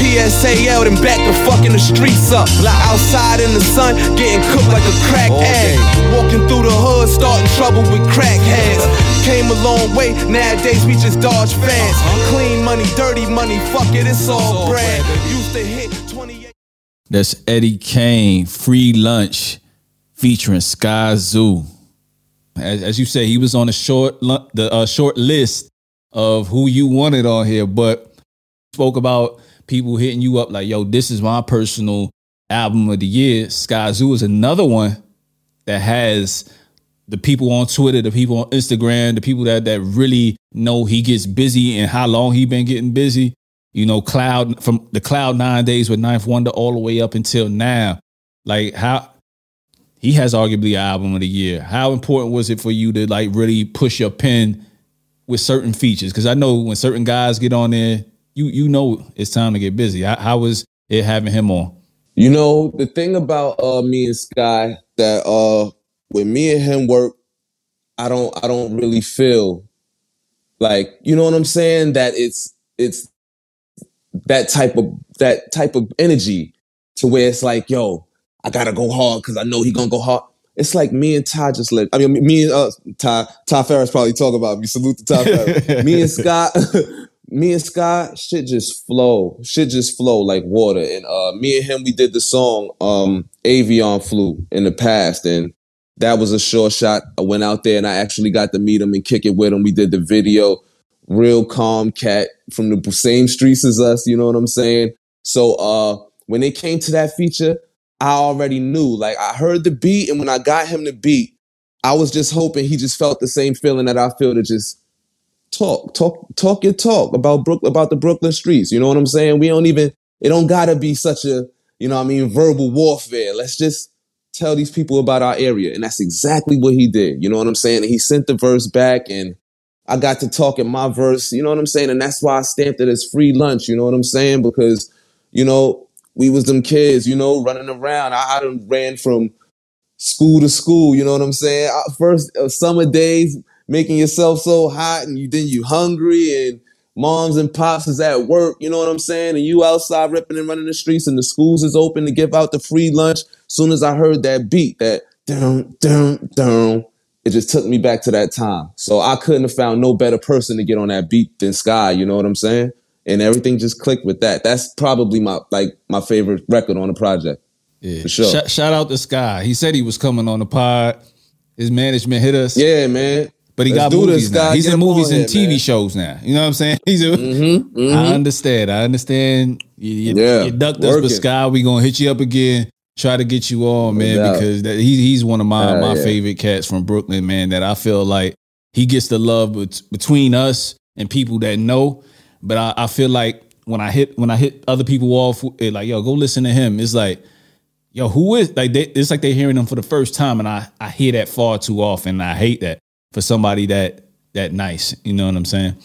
PSAL and back to fucking the streets up. Outside in the sun, getting cooked like a crack egg. Walking through the hood, starting trouble with crackheads. Came a long way, nowadays we just dodge fads. Clean money, dirty money, fuck it, it's all bread. Used to hit 28. That's Eddie Kane, Free Lunch, featuring Sky Zoo. as, as you say, he was on a short the uh, short list of who you wanted on here, but spoke about people hitting you up like, "Yo, this is my personal album of the year." Sky Zoo is another one that has the people on Twitter, the people on Instagram, the people that that really know he gets busy and how long he been getting busy. You know, cloud from the cloud nine days with 9th Wonder all the way up until now. Like how he has arguably an album of the year. How important was it for you to like really push your pen with certain features? Because I know when certain guys get on there, you you know it's time to get busy. How, how was it having him on? You know, the thing about uh me and Sky that uh when me and him work, I don't I don't really feel like, you know what I'm saying? That it's it's that type of that type of energy to where it's like, yo, I gotta go hard because I know he gonna go hard. It's like me and Ty just let. I mean, me and uh, Ty Ty Farris probably talk about me. Salute to Ty Farris. me and Scott, me and Scott, shit just flow. Shit just flow like water. And uh, me and him, we did the song um, "Avion Flu" in the past, and that was a short shot. I went out there and I actually got to meet him and kick it with him. We did the video. Real calm cat from the same streets as us. You know what I'm saying? So uh, when it came to that feature, I already knew. Like I heard the beat, and when I got him the beat, I was just hoping he just felt the same feeling that I feel to just talk, talk, talk your talk about Brook about the Brooklyn streets. You know what I'm saying? We don't even it don't gotta be such a, you know what I mean, verbal warfare. Let's just tell these people about our area. And that's exactly what he did. You know what I'm saying? And he sent the verse back and I got to talk in my verse, you know what I'm saying? And that's why I stamped it as free lunch, you know what I'm saying? Because, you know, we was them kids, you know, running around. I, I done ran from school to school, you know what I'm saying? I, first uh, summer days, making yourself so hot and you then you hungry and moms and pops is at work, you know what I'm saying? And you outside ripping and running the streets and the schools is open to give out the free lunch. Soon as I heard that beat, that dum dum dum, it just took me back to that time. So I couldn't have found no better person to get on that beat than Sky, you know what I'm saying? And everything just clicked with that. That's probably my like my favorite record on the project. Yeah. For sure. Shout, shout out to Sky. He said he was coming on the pod. His management hit us. Yeah, man. But he Let's got movies this, now. He's Get in movies and here, TV man. shows now. You know what I'm saying? He's a, Mhm, mhm. I understand. I understand. You, you, Yeah, you ducked us, but. Sky, we gonna hit you up again. Try to get you on, man, doubt. because that, he, he's one of my Hell my yeah. favorite cats from Brooklyn, man. That I feel like he gets the love bet- between us and people that know. But I, I feel like when I hit when I hit other people off, it like yo, go listen to him. It's like yo, who is like they, it's like they're hearing them for the first time, and I I hear that far too often. And I hate that for somebody that that nice. You know what I'm saying?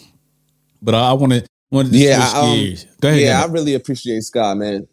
But I want to want to Yeah, um. Go ahead. yeah, I really appreciate Scott, man.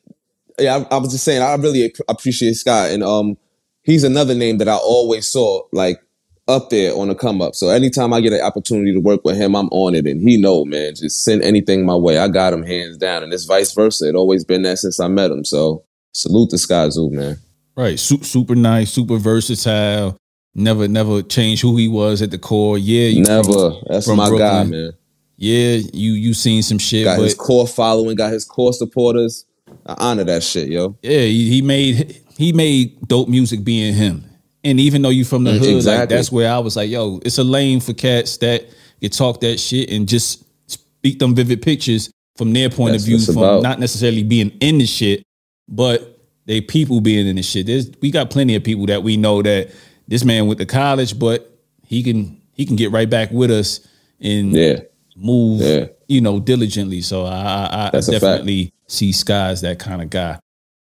Yeah, I, I was just saying, I really ap- appreciate Scott, and um, he's another name that I always saw like up there on the come up. So anytime I get an opportunity to work with him, I'm on it, and he know, man. Just send anything my way. I got him hands down, and it's vice versa. It always been that since I met him. So salute to Sky Zoo, man. right, Su- super nice, super versatile. Never never changed who he was at the core. Yeah, you Never. That's my guy, man. Yeah, you you seen some shit, Got but his core following, got his core supporters. I honor that shit, yo. yeah, he, he made he made dope music being him. And even though you from the Mm, hood, like that's where I was like, yo, it's a lane for cats that can talk that shit and just speak them vivid pictures from their point That's of view, from about. not necessarily being in the shit, but they people being in the shit. There's we got plenty of people that we know that this man went to college, but he can he can get right back with us and Yeah. move, Yeah. you know, diligently. So I, I, I definitely see Sky as that kind of guy.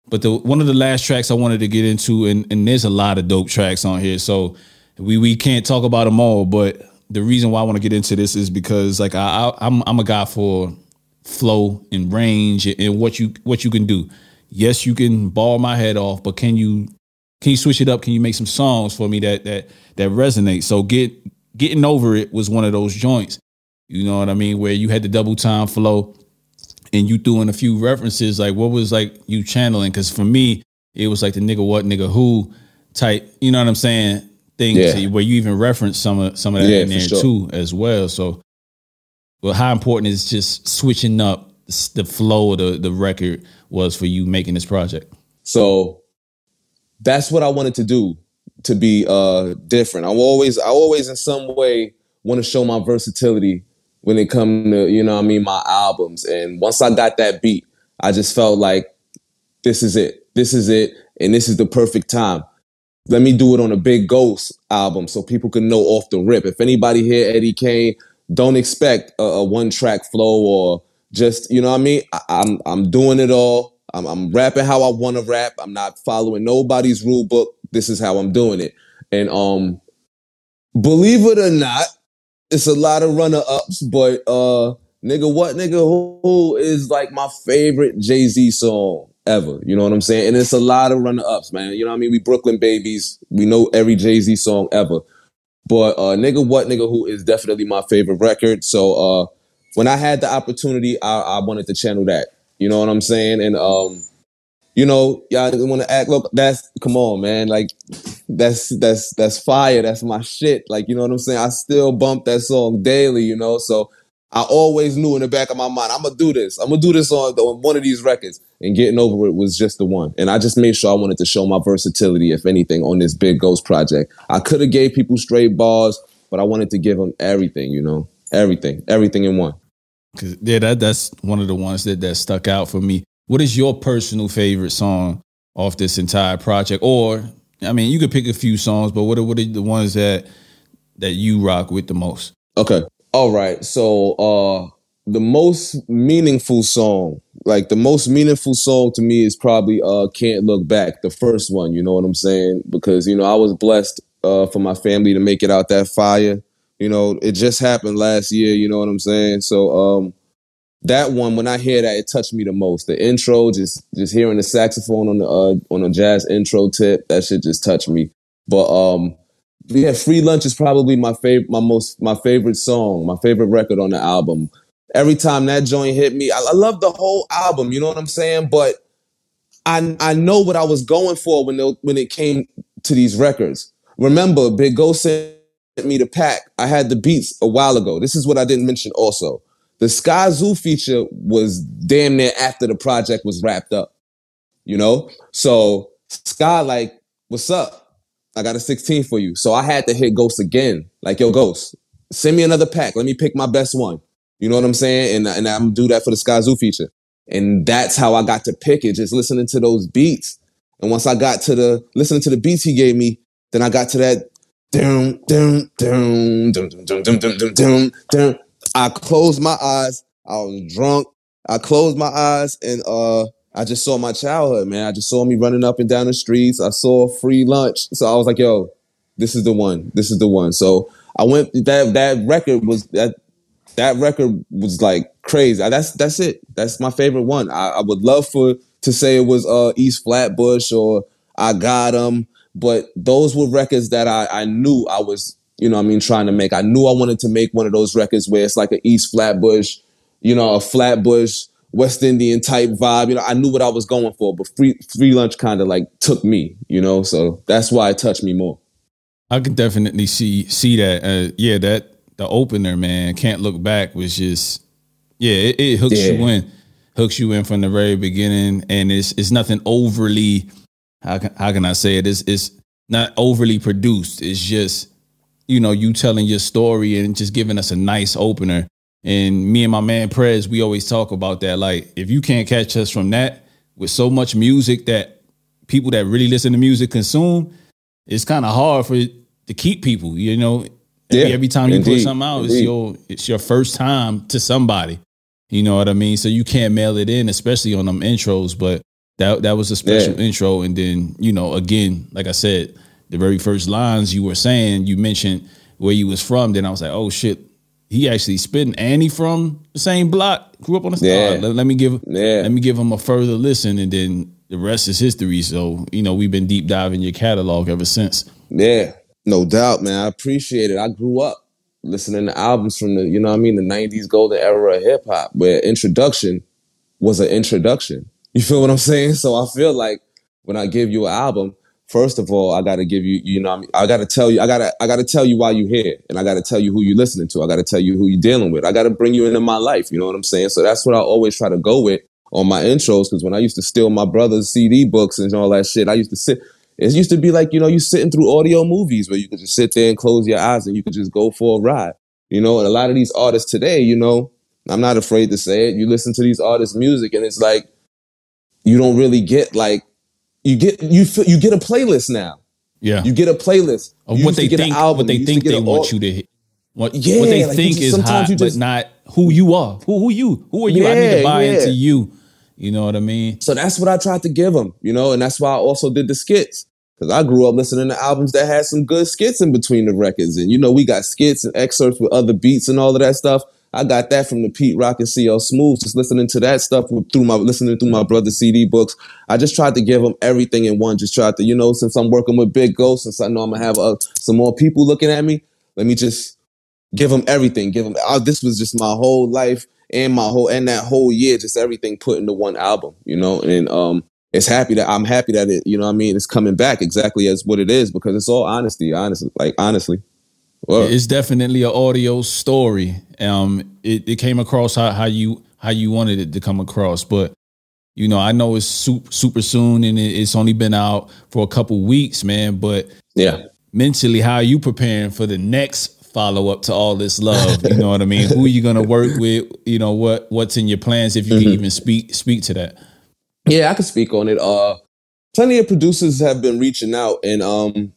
But the one of the last tracks I wanted to get into, and, and there's a lot of dope tracks on here, so we we can't talk about them all. But the reason why I want to get into this is because like I, I I'm I'm a guy for flow and range and what you what you can do. Yes, you can ball my head off, but can you can you switch it up? Can you make some songs for me that that that resonate? So get getting over it was one of those joints. You know what I mean? Where you had the double time flow and you threw in a few references. Like what was like you channeling? Because for me, it was like the nigga what nigga who type. You know what I'm saying? Things Yeah. where you even reference some of some of that Yeah, in there sure. too as well. So, well, how important is just switching up the flow of the the record was for you making this project? So that's what I wanted to do. to be uh different. I always I always in some way want to show my versatility when it come to, you know I mean, my albums. And once I got that beat, I just felt like this is it. This is it. And this is the perfect time. Let me do it on a big ghost album so people can know off the rip. If anybody hear Eddie Kane, don't expect a, a one track flow or just, you know what I mean? I, I'm I'm doing it all. I'm, I'm rapping how I want to rap. I'm not following nobody's rule book. This is how I'm doing it. And um, believe it or not, it's a lot of runner ups, but uh, nigga, what nigga who, who is like my favorite Jay Z song ever? You know what I'm saying? And it's a lot of runner ups, man. You know what I mean? We Brooklyn babies. We know every Jay Z song ever. But uh, nigga, what nigga who is definitely my favorite record. So uh, when I had the opportunity, I, I wanted to channel that. You know what I'm saying? And um, you know, y'all didn't want to act. Look, that's come on, man. Like that's that's that's fire. That's my shit. Like you know what I'm saying. I still bump that song daily. You know, so I always knew in the back of my mind, I'm gonna do this. I'm gonna do this on, on one of these records. And getting over it was just the one. And I just made sure I wanted to show my versatility, if anything, on this big ghost project. I could have gave people straight bars, but I wanted to give them everything. You know, everything, everything in one. Cause yeah, that that's one of the ones that that stuck out for me. What is your personal favorite song off this entire project? Or I mean, you could pick a few songs, but what are what are the ones that that you rock with the most? Okay. All right. So uh the most meaningful song, like the most meaningful song to me is probably uh Can't Look Back, the first one, you know what I'm saying? Because you know, I was blessed uh for my family to make it out that fire. You know, it just happened last year, you know what I'm saying? So um that one when I hear that it touched me the most. The intro, just just hearing the saxophone on the uh, on a jazz intro tip, that shit just touched me. But um yeah, Free Lunch is probably my favorite my most my favorite song, my favorite record on the album. Every time that joint hit me, I, I love the whole album, you know what I'm saying? But I I know what I was going for when when it came to these records. Remember, Big Ghost sent me the pack. I had the beats a while ago. This is what I didn't mention also. The Sky Zoo feature was damn near after the project was wrapped up. You know? So Sky, like, what's up? I got a 16 for you. So I had to hit Ghost again. Like, yo, Ghost, send me another pack. Let me pick my best one. You know what I'm saying? And, and I'm do that for the Sky Zoo feature. And that's how I got to pick it, just listening to those beats. And once I got to the listening to the beats he gave me, then I got to that. I closed my eyes. I was drunk. I closed my eyes and uh I just saw my childhood, man. I just saw me running up and down the streets. I saw free lunch. So I was like, yo, this is the one. This is the one. So I went that that record was that that record was like crazy. That's that's it. That's my favorite one. I, I would love for to say it was uh East Flatbush or I got them, but those were records that I, I knew I was, you know, what I mean, trying to make. I knew I wanted to make one of those records where it's like an East Flatbush, you know, a Flatbush West Indian type vibe. You know, I knew what I was going for, but free free lunch kind of like took me, you know, so that's why it touched me more. I can definitely see see that. Uh, yeah, that the opener, man, can't look back was just yeah, it, it hooks Yeah. you in, hooks you in from the very beginning, and it's it's nothing overly how can how can I say it? It's it's not overly produced. It's just you know you telling your story and just giving us a nice opener. And me and my man Prez, we always talk about that. Like if you can't catch us from that with so much music that people that really listen to music consume, it's kind of hard for to keep people. You know, Yeah, every time you put something out, it's your it's your first time to somebody. You know what I mean? So you can't mail it in, especially on them intros. But that that was a special Yeah. intro. And then you know, again, like I said, the very first lines you were saying, you mentioned where you was from. Then I was like, oh shit, he actually spitting. And he from the same block, grew up on the star. Yeah. Let, let me give Yeah. let me give him a further listen, and then the rest is history. So you know, we've been deep diving your catalog ever since. Yeah, no doubt, man. I appreciate it. I grew up listening to albums from the, you know what I mean, the 90s golden era of hip hop, where introduction was an introduction. You feel what I'm saying? So I feel like when I give you an album, first of all, I gotta give you, you know, I? I gotta tell you, I gotta, I gotta tell you why you're here, and I gotta tell you who you're listening to. I gotta tell you who you're dealing with. I gotta bring you into my life. You know what I'm saying? So that's what I always try to go with on my intros. Because when I used to steal my brother's CD books and all that shit, I used to sit It used to be like, you know, you sitting through audio movies where you could just sit there and close your eyes and you could just go for a ride. You know, and a lot of these artists today, you know, I'm not afraid to say it. You listen to these artists' music and it's like you don't really get like you get you feel, you get a playlist now. Yeah. You get a playlist of You what they think album. what they think they an want you to hit. What, Yeah, what they like, think just- is hot, just- but not who you are. Who who you? Who are you? I need to buy yeah. into you. You know what I mean? So that's what I tried to give them, you know, and that's why I also did the skits. Because I grew up listening to albums that had some good skits in between the records. And, you know, we got skits and excerpts with other beats and all of that stuff. I got that from the Pete Rock and CL Smooth, just listening to that stuff through my listening through my brother's CD books. I just tried to give them everything in one. Just tried to, you know, since I'm working with Big Ghost, since I know I'm gonna have uh, some more people looking at me, let me just give them everything. Give them. Uh, this was just my whole life and my whole and that whole year, just everything put into one album, you know. And um, it's happy that I'm happy that it, you know, what I mean, it's coming back exactly as what it is because it's all honesty, honestly, like honestly. Word. It's definitely an audio story. Um, it, it came across how, how you how you wanted it to come across, but you know, I know it's super, super soon and it, it's only been out for a couple weeks, man. But yeah, mentally, how are you preparing for the next follow up to all this love? You know what I mean? Who are you gonna work with? You know what what's in your plans if you Mm-hmm. can even speak speak to that. Yeah, I can speak on it. Uh, plenty of producers have been reaching out, and um,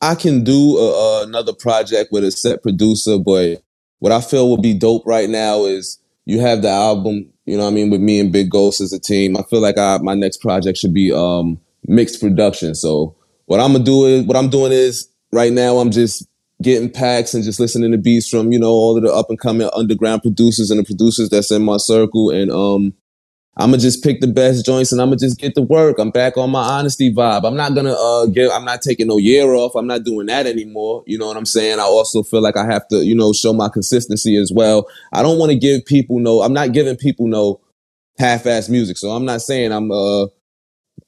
I can do a, a- another project with a set producer. But what I feel would be dope right now is you have the album. You know, what I mean, with me and Big Ghost as a team. I feel like I, my next project should be um mixed production. So what I'm gonna do is what I'm doing is right now I'm just getting packs and just listening to beats from you know all of the up and coming underground producers and the producers that's in my circle and um I'm gonna just pick the best joints and I'm gonna just get to work. I'm back on my honesty vibe. I'm not gonna uh give. I'm not taking no year off. I'm not doing that anymore. You know what I'm saying? I also feel like I have to, you know, show my consistency as well. I don't want to give people no. I'm not giving people no half-ass music. So I'm not saying I'm uh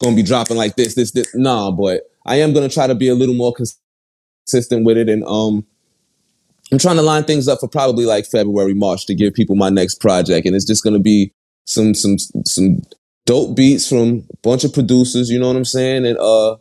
gonna be dropping like this, this, this. Nah, but I am gonna try to be a little more consistent with it and um. I'm trying to line things up for probably like February, March to give people my next project, and it's just gonna be some some some dope beats from a bunch of producers, you know what I'm saying? And uh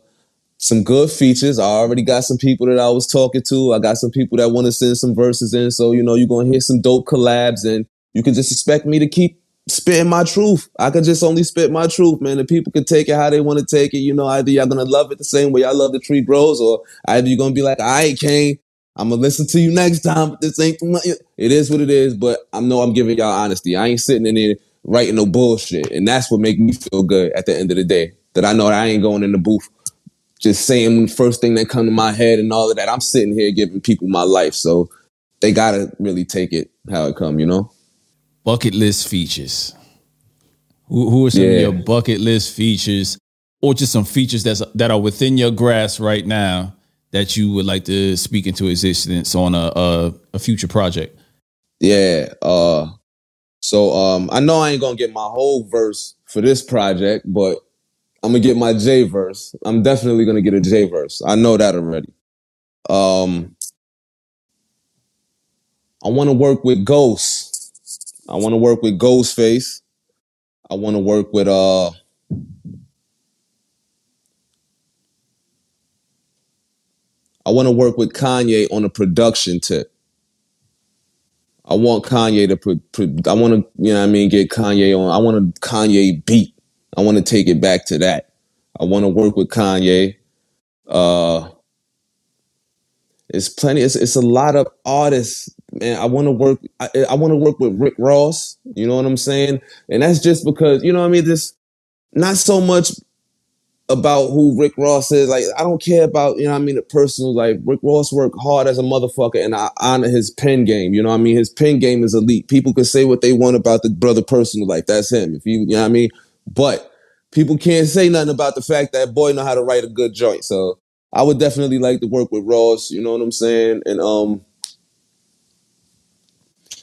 some good features. I already got some people that I was talking to. I got some people that want to send some verses in. So, you know, you're gonna hear some dope collabs and you can just expect me to keep spitting my truth. I can just only spit my truth, man. And people can take it how they want to take it. You know, either y'all gonna love it the same way I love the tree grows, or either you're gonna be like, I ain't Kane. I'm gonna listen to you next time, but this ain't it is what it is, but I know I'm giving y'all honesty. I ain't sitting in there writing no bullshit. And that's what make me feel good at the end of the day. That I know that I ain't going in the booth just saying the first thing that come to my head and all of that. I'm sitting here giving people my life. So they gotta really take it how it come, you know? Bucket list features. Who, who are some Yeah. of your bucket list features, or just some features that's that are within your grasp right now that you would like to speak into existence on a a, a future project? Yeah. Uh so um I know I ain't gonna get my whole verse for this project, but I'm gonna get my J verse. I'm definitely gonna get a J verse. I know that already. Um I wanna work with Ghost. I wanna work with Ghostface. I wanna work with uh I want to work with Kanye on a production tip. I want Kanye to put, put I want to, you know I mean, get Kanye on. I want a Kanye beat. I want to take it back to that. I want to work with Kanye. Uh it's plenty, it's, it's a lot of artists, man. I want to work, I, I want to work with Rick Ross. You know what I'm saying? And that's just because, you know what I mean? This not so much about who Rick Ross is. Like, I don't care about, you know I mean, the personal. Like, Rick Ross worked hard as a motherfucker, and I honor his pen game. You know I mean? His pen game is elite. People can say what they want about the brother personal life. That's him. If you, you know what I mean? But people can't say nothing about the fact that boy know how to write a good joint. So I would definitely like to work with Ross. You know what I'm saying? And um,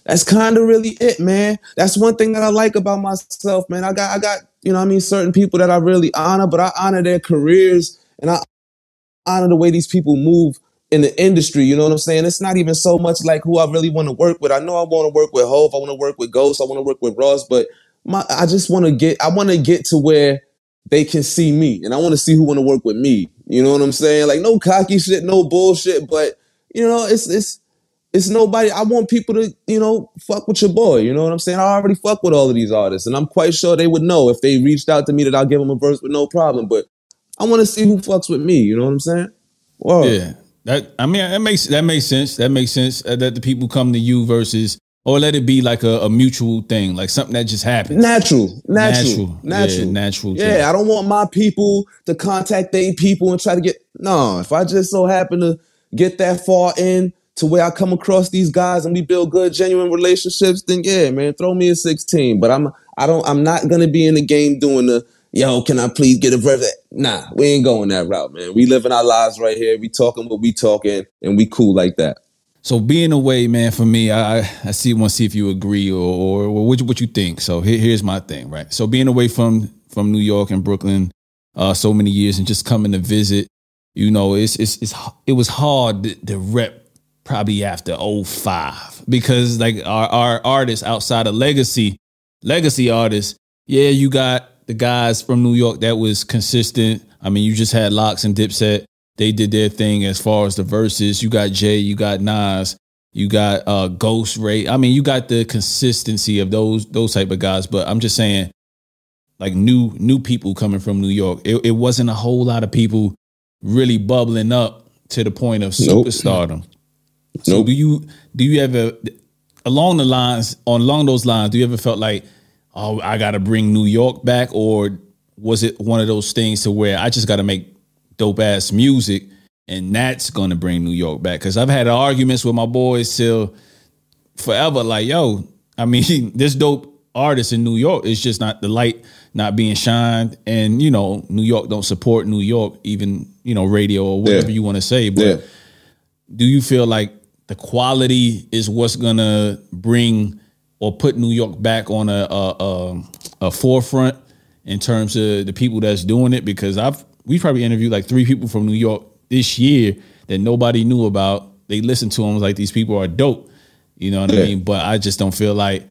that's kind of really it, man. That's one thing that I like about myself, man. I got, I got, you know, what I mean, certain people that I really honor, but I honor their careers and I honor the way these people move in the industry. You know what I'm saying? It's not even so much like who I really want to work with. I know I want to work with Hove. I want to work with Ghost. I want to work with Ross, but my, I just want to get, I want to get to where they can see me, and I want to see who want to work with me. You know what I'm saying? Like no cocky shit, no bullshit, but you know, it's it's it's nobody. I want people to, you know, fuck with your boy. You know what I'm saying? I already fuck with all of these artists, and I'm quite sure they would know if they reached out to me that I'll give them a verse with no problem. But I want to see who fucks with me. You know what I'm saying? Whoa. Yeah, that I mean that makes that makes sense. That makes sense uh, that the people come to you versus or let it be like a, a mutual thing, like something that just happens. Natural, natural, Natural. natural, Yeah, natural Yeah, thing. I don't want my people to contact they people and try to get. No, if I just so happen to get that far in to where I come across these guys and we build good, genuine relationships, then yeah, man, throw me a sixteen. But I'm, I don't, I'm not gonna be in the game doing the. Yo, can I please get a verse? Nah, we ain't going that route, man. We living our lives right here. We talking what we talking, and we cool like that. So being away, man, for me, I I- I see want to see if you agree or or, or what you, what you think. So here, here's my thing, right? So being away from from New York and Brooklyn, uh, so many years and just coming to visit, you know, it's it's it's it was hard to, to rep probably after 05 because like our our artists outside of legacy, legacy artists, yeah, you got the guys from New York that was consistent. I mean, you just had LOX and Dipset. They did their thing as far as the verses. You got Jay, you got Nas, you got uh Ghost Ray. I mean, you got the consistency of those those type of guys. But I'm just saying, like new new people coming from New York. It, it wasn't a whole lot of people really bubbling up to the point of Nope. So Nope. do you do you ever along the lines on along those lines? Do you ever felt like, oh, I got to bring New York back, or was it one of those things to where I just got to make dope ass music, and that's going to bring New York back? Because I've had arguments with my boys till forever. Like, yo, I mean, this dope artist in New York is just not the light not being shined, and you know, New York don't support New York, even you know, radio or whatever Yeah. you want to say, but Yeah. do you feel like the quality is what's gonna bring or put New York back on a a, a, a forefront in terms of the people that's doing it? Because I've we probably interviewed like three people from New York this year that nobody knew about. They listened to them like these people are dope. You know what I mean? But I just don't feel like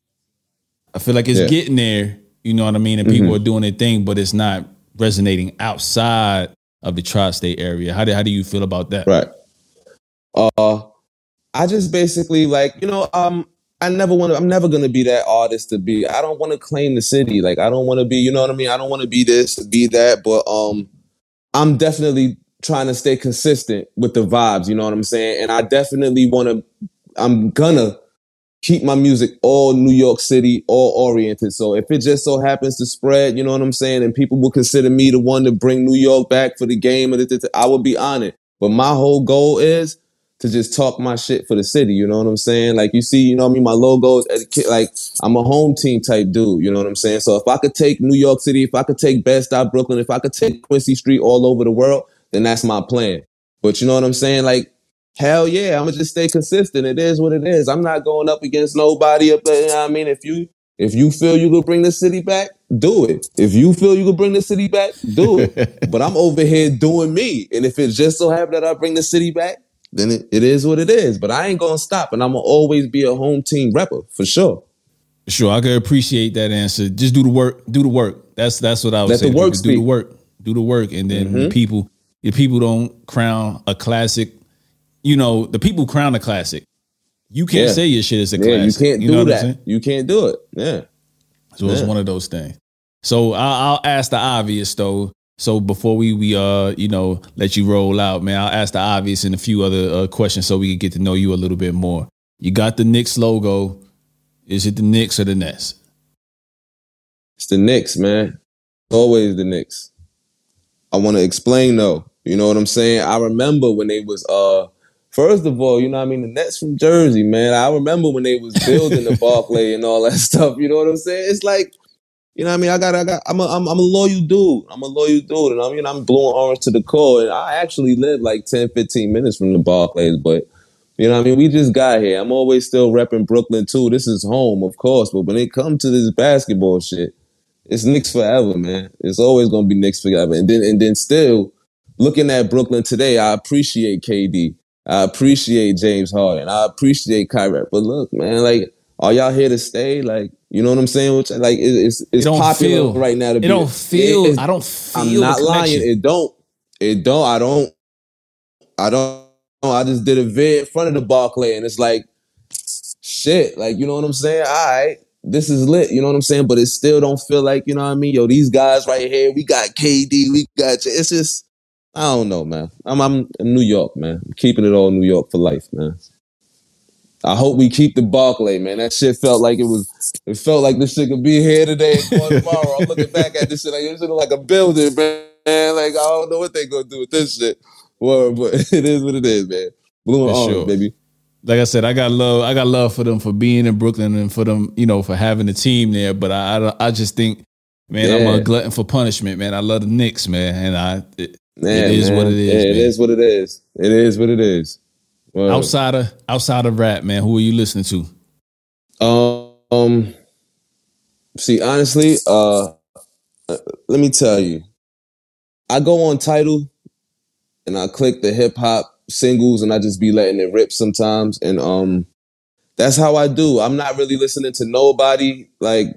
I feel like it's Yeah. getting there. You know what I mean? And people are doing their thing, but it's not resonating outside of the tri-state area. How do how do you feel about that? Right. Uh I just basically like, you know, um I never want to I'm never going to be that artist to be. I don't want to claim the city. Like I don't want to be, you know what I mean? I don't want to be this, be that, but um I'm definitely trying to stay consistent with the vibes, you know what I'm saying? And I definitely want to I'm gonna keep my music all New York City, all oriented. So if it just so happens to spread, you know what I'm saying, and people will consider me the one to bring New York back for the game, it- it- I would be honored. But my whole goal is to just talk my shit for the city. You know what I'm saying? Like you see, you know what I mean. My logos, like I'm a home team type dude. You know what I'm saying? So if I could take New York City, if I could take Bed-Stuy Brooklyn, if I could take Quincy Street all over the world, then that's my plan. But you know what I'm saying? Like hell yeah, I'm gonna just stay consistent. It is what it is. I'm not going up against nobody up there. You know what I mean? If you if you feel you could bring the city back, do it. If you feel you could bring the city back, do it. but I'm over here doing me. And if it just so happen that I bring the city back, then it, it is what it is. But I ain't gonna stop and I'm gonna always be a home team rapper for sure. Sure, I can appreciate that answer. Just do the work. Do the work. That's that's what I would Let say. the work do the. Mm-hmm. work. Do the work, and then when people, if people don't crown a classic, you know, the people crown a classic. You can't Yeah. say your shit is a Yeah, classic. you can't know do that. You can't do it. Yeah. So it's one of those things. So I'll, I'll ask the obvious though. So before we we uh you know let you roll out, man, I'll ask the obvious and a few other uh, questions so we can get to know you a little bit more. You got the Knicks logo. Is it the Knicks or the Nets? It's the Knicks, man. Always the Knicks. I want to explain though. You know what I'm saying? I remember when they was uh first of all, you know what I mean, the Nets from Jersey, man. I remember when they was building the Barclay and all that stuff. You know what I'm saying? It's like, you know what I mean? I got I got I'm a I'm, I'm a loyal dude. I'm a loyal dude and I'm you know I'm blowing orange to the core and I actually live like 10 15 minutes from the ball Barclays, but you know what I mean? We just got here. I'm always still repping Brooklyn too. This is home, of course, but when it comes to this basketball shit, it's Knicks forever, man. It's always gonna be Knicks forever. And then and then still looking at Brooklyn today, I appreciate KD. I appreciate James Harden. I appreciate Kyrie. But look, man, like, are y'all here to stay? Like, You know what I'm saying? Which like it, it's it's don't popular feel- right now to It be. don't feel. it- I don't feel. I'm not lying. It don't. It don't. I don't. I don't. I just did a vid in front of the Barclay, and it's like, shit. Like you know what I'm saying? All right, this is lit. You know what I'm saying? But it still don't feel like you know what I mean. Yo, these guys right here. We got KD. We got. It's just. I don't know, man. I'm, I'm in New York, man. I'm keeping it all New York for life, man. I hope we keep the Barclay, man. That shit felt like it was. It felt like this shit could be here today and gone tomorrow. I'm looking back at this shit like shit like a building, man. Like I don't know what they gonna do with this shit. Well, but it is what it is, man. Blue and orange, sure. baby. like I said, I got love. I got love for them for being in Brooklyn and for them, you know, for having a team there. But I, I, I just think, man, I'm a glutton for punishment, man. I love the Knicks, man, and I it, Man, It is man. what it is, Yeah, it is what it is. It is what it is. Outside of outside of rap, man. Who are you listening to? Um, see, honestly, uh, uh, let me tell you, I go on Tidal and I click the hip hop singles and I just be letting it rip sometimes, and um, that's how I do. I'm not really listening to nobody like.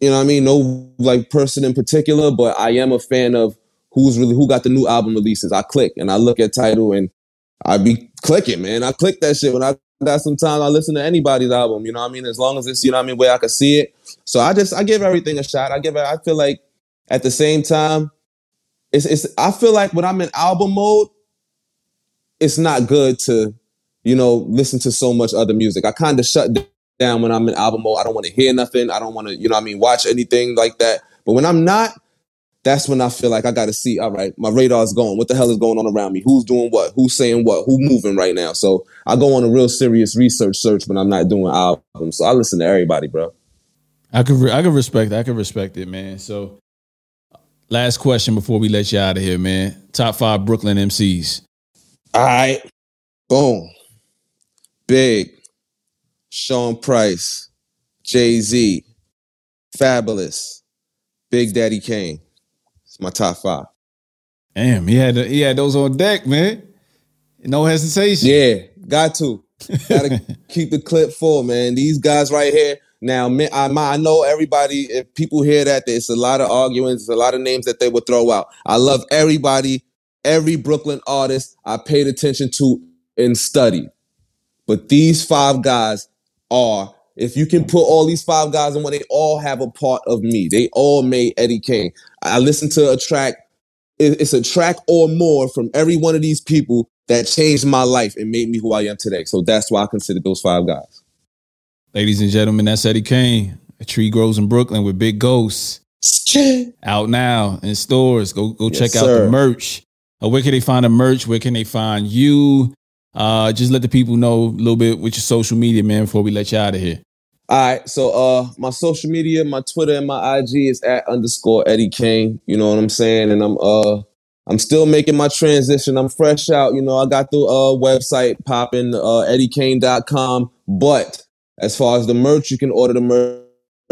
You know what I mean? No like person in particular, but I am a fan of who's really who got the new album releases. I click and I look at Tidal and I be clicking, man. I click that shit when I got some time. I listen to anybody's album. You know what I mean? As long as it's you know what I mean where I can see it. So I just I give everything a shot. I give it. I feel like at the same time, it's it's. I feel like when I'm in album mode, it's not good to you know listen to so much other music. I kind of shut down when I'm in album mode. I don't want to hear nothing. I don't want to you know I mean watch anything like that. But when I'm not, that's when I feel like I got to see, all right, my radar's going. What the hell is going on around me? Who's doing what? Who's saying what? Who moving right now? So I go on a real serious research search when I'm not doing albums. So I listen to everybody, bro. I could re- I could respect I could respect it, man. So last question before we let you out of here, man. Top five Brooklyn MCs. All right. Boom. Big. Sean Price. Jay Z. Fabolous. Big Daddy Kane. My top five. Damn, he had he had those on deck, man. No hesitation. Yeah, got to. Gotta keep the clip full, man. These guys right here. Now, man, I, I know everybody, if people hear that, there's a lot of arguments, a lot of names that they would throw out. I love everybody, every Brooklyn artist I paid attention to and studied. But these five guys are, if you can put all these five guys in one, they all have a part of me. They all made Eddie Kane. I listened to a track, it's a track or more from every one of these people that changed my life and made me who I am today. So that's why I consider those five guys. Ladies and gentlemen, that's Eddie Kane. A tree grows in Brooklyn with big ghosts. Out now in stores. Go go Yes, check out sir. the merch. Uh, where can they find the merch? Where can they find you? Uh, just let the people know a little bit with your social media, man, before we let you out of here. All right, so uh, my social media, my Twitter and my IG is at underscore Eddie Kane. You know what I'm saying, and I'm uh, I'm still making my transition. I'm fresh out. You know, I got the uh website popping, uh, EddieKane.com. But as far as the merch, you can order the merch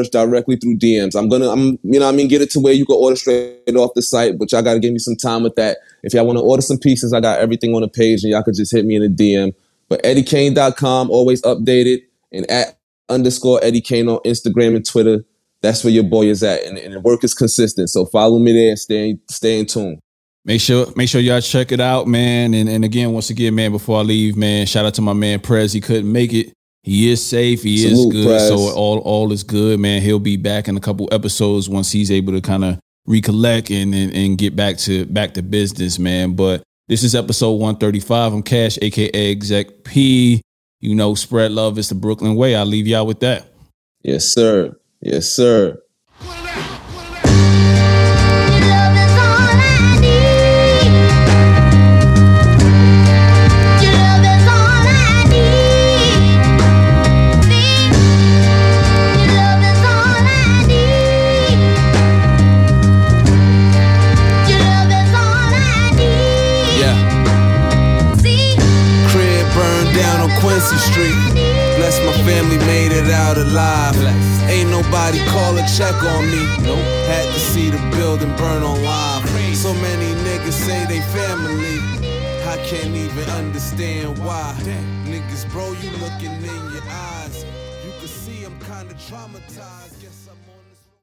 directly through DMs. I'm gonna, I'm, you know, I mean, get it to where you can order straight off the site. But y'all got to give me some time with that. If y'all want to order some pieces, I got everything on the page, and y'all could just hit me in a DM. But EddieKane.com, always updated, and at underscore Eddie Kane on Instagram and Twitter. That's where your boy is at, and, and the work is consistent. So follow me there. Stay stay in tune. Make sure make sure y'all check it out, man. And and again, once again, man, before I leave, man, shout out to my man Prez. He couldn't make it. He is safe. He is good. So all all is good, man. He'll be back in a couple episodes once he's able to kind of recollect and, and and get back to back to business, man. But this is episode 135. I'm Cash, aka Exec P. You know, spread love is the Brooklyn way. I'll leave y'all with that. Yes, sir. Yes, sir. Alive. Ain't nobody call a check on me. Nope. Had to see the building burn on live. So many niggas say they family. I can't even understand why. Niggas, bro, you looking in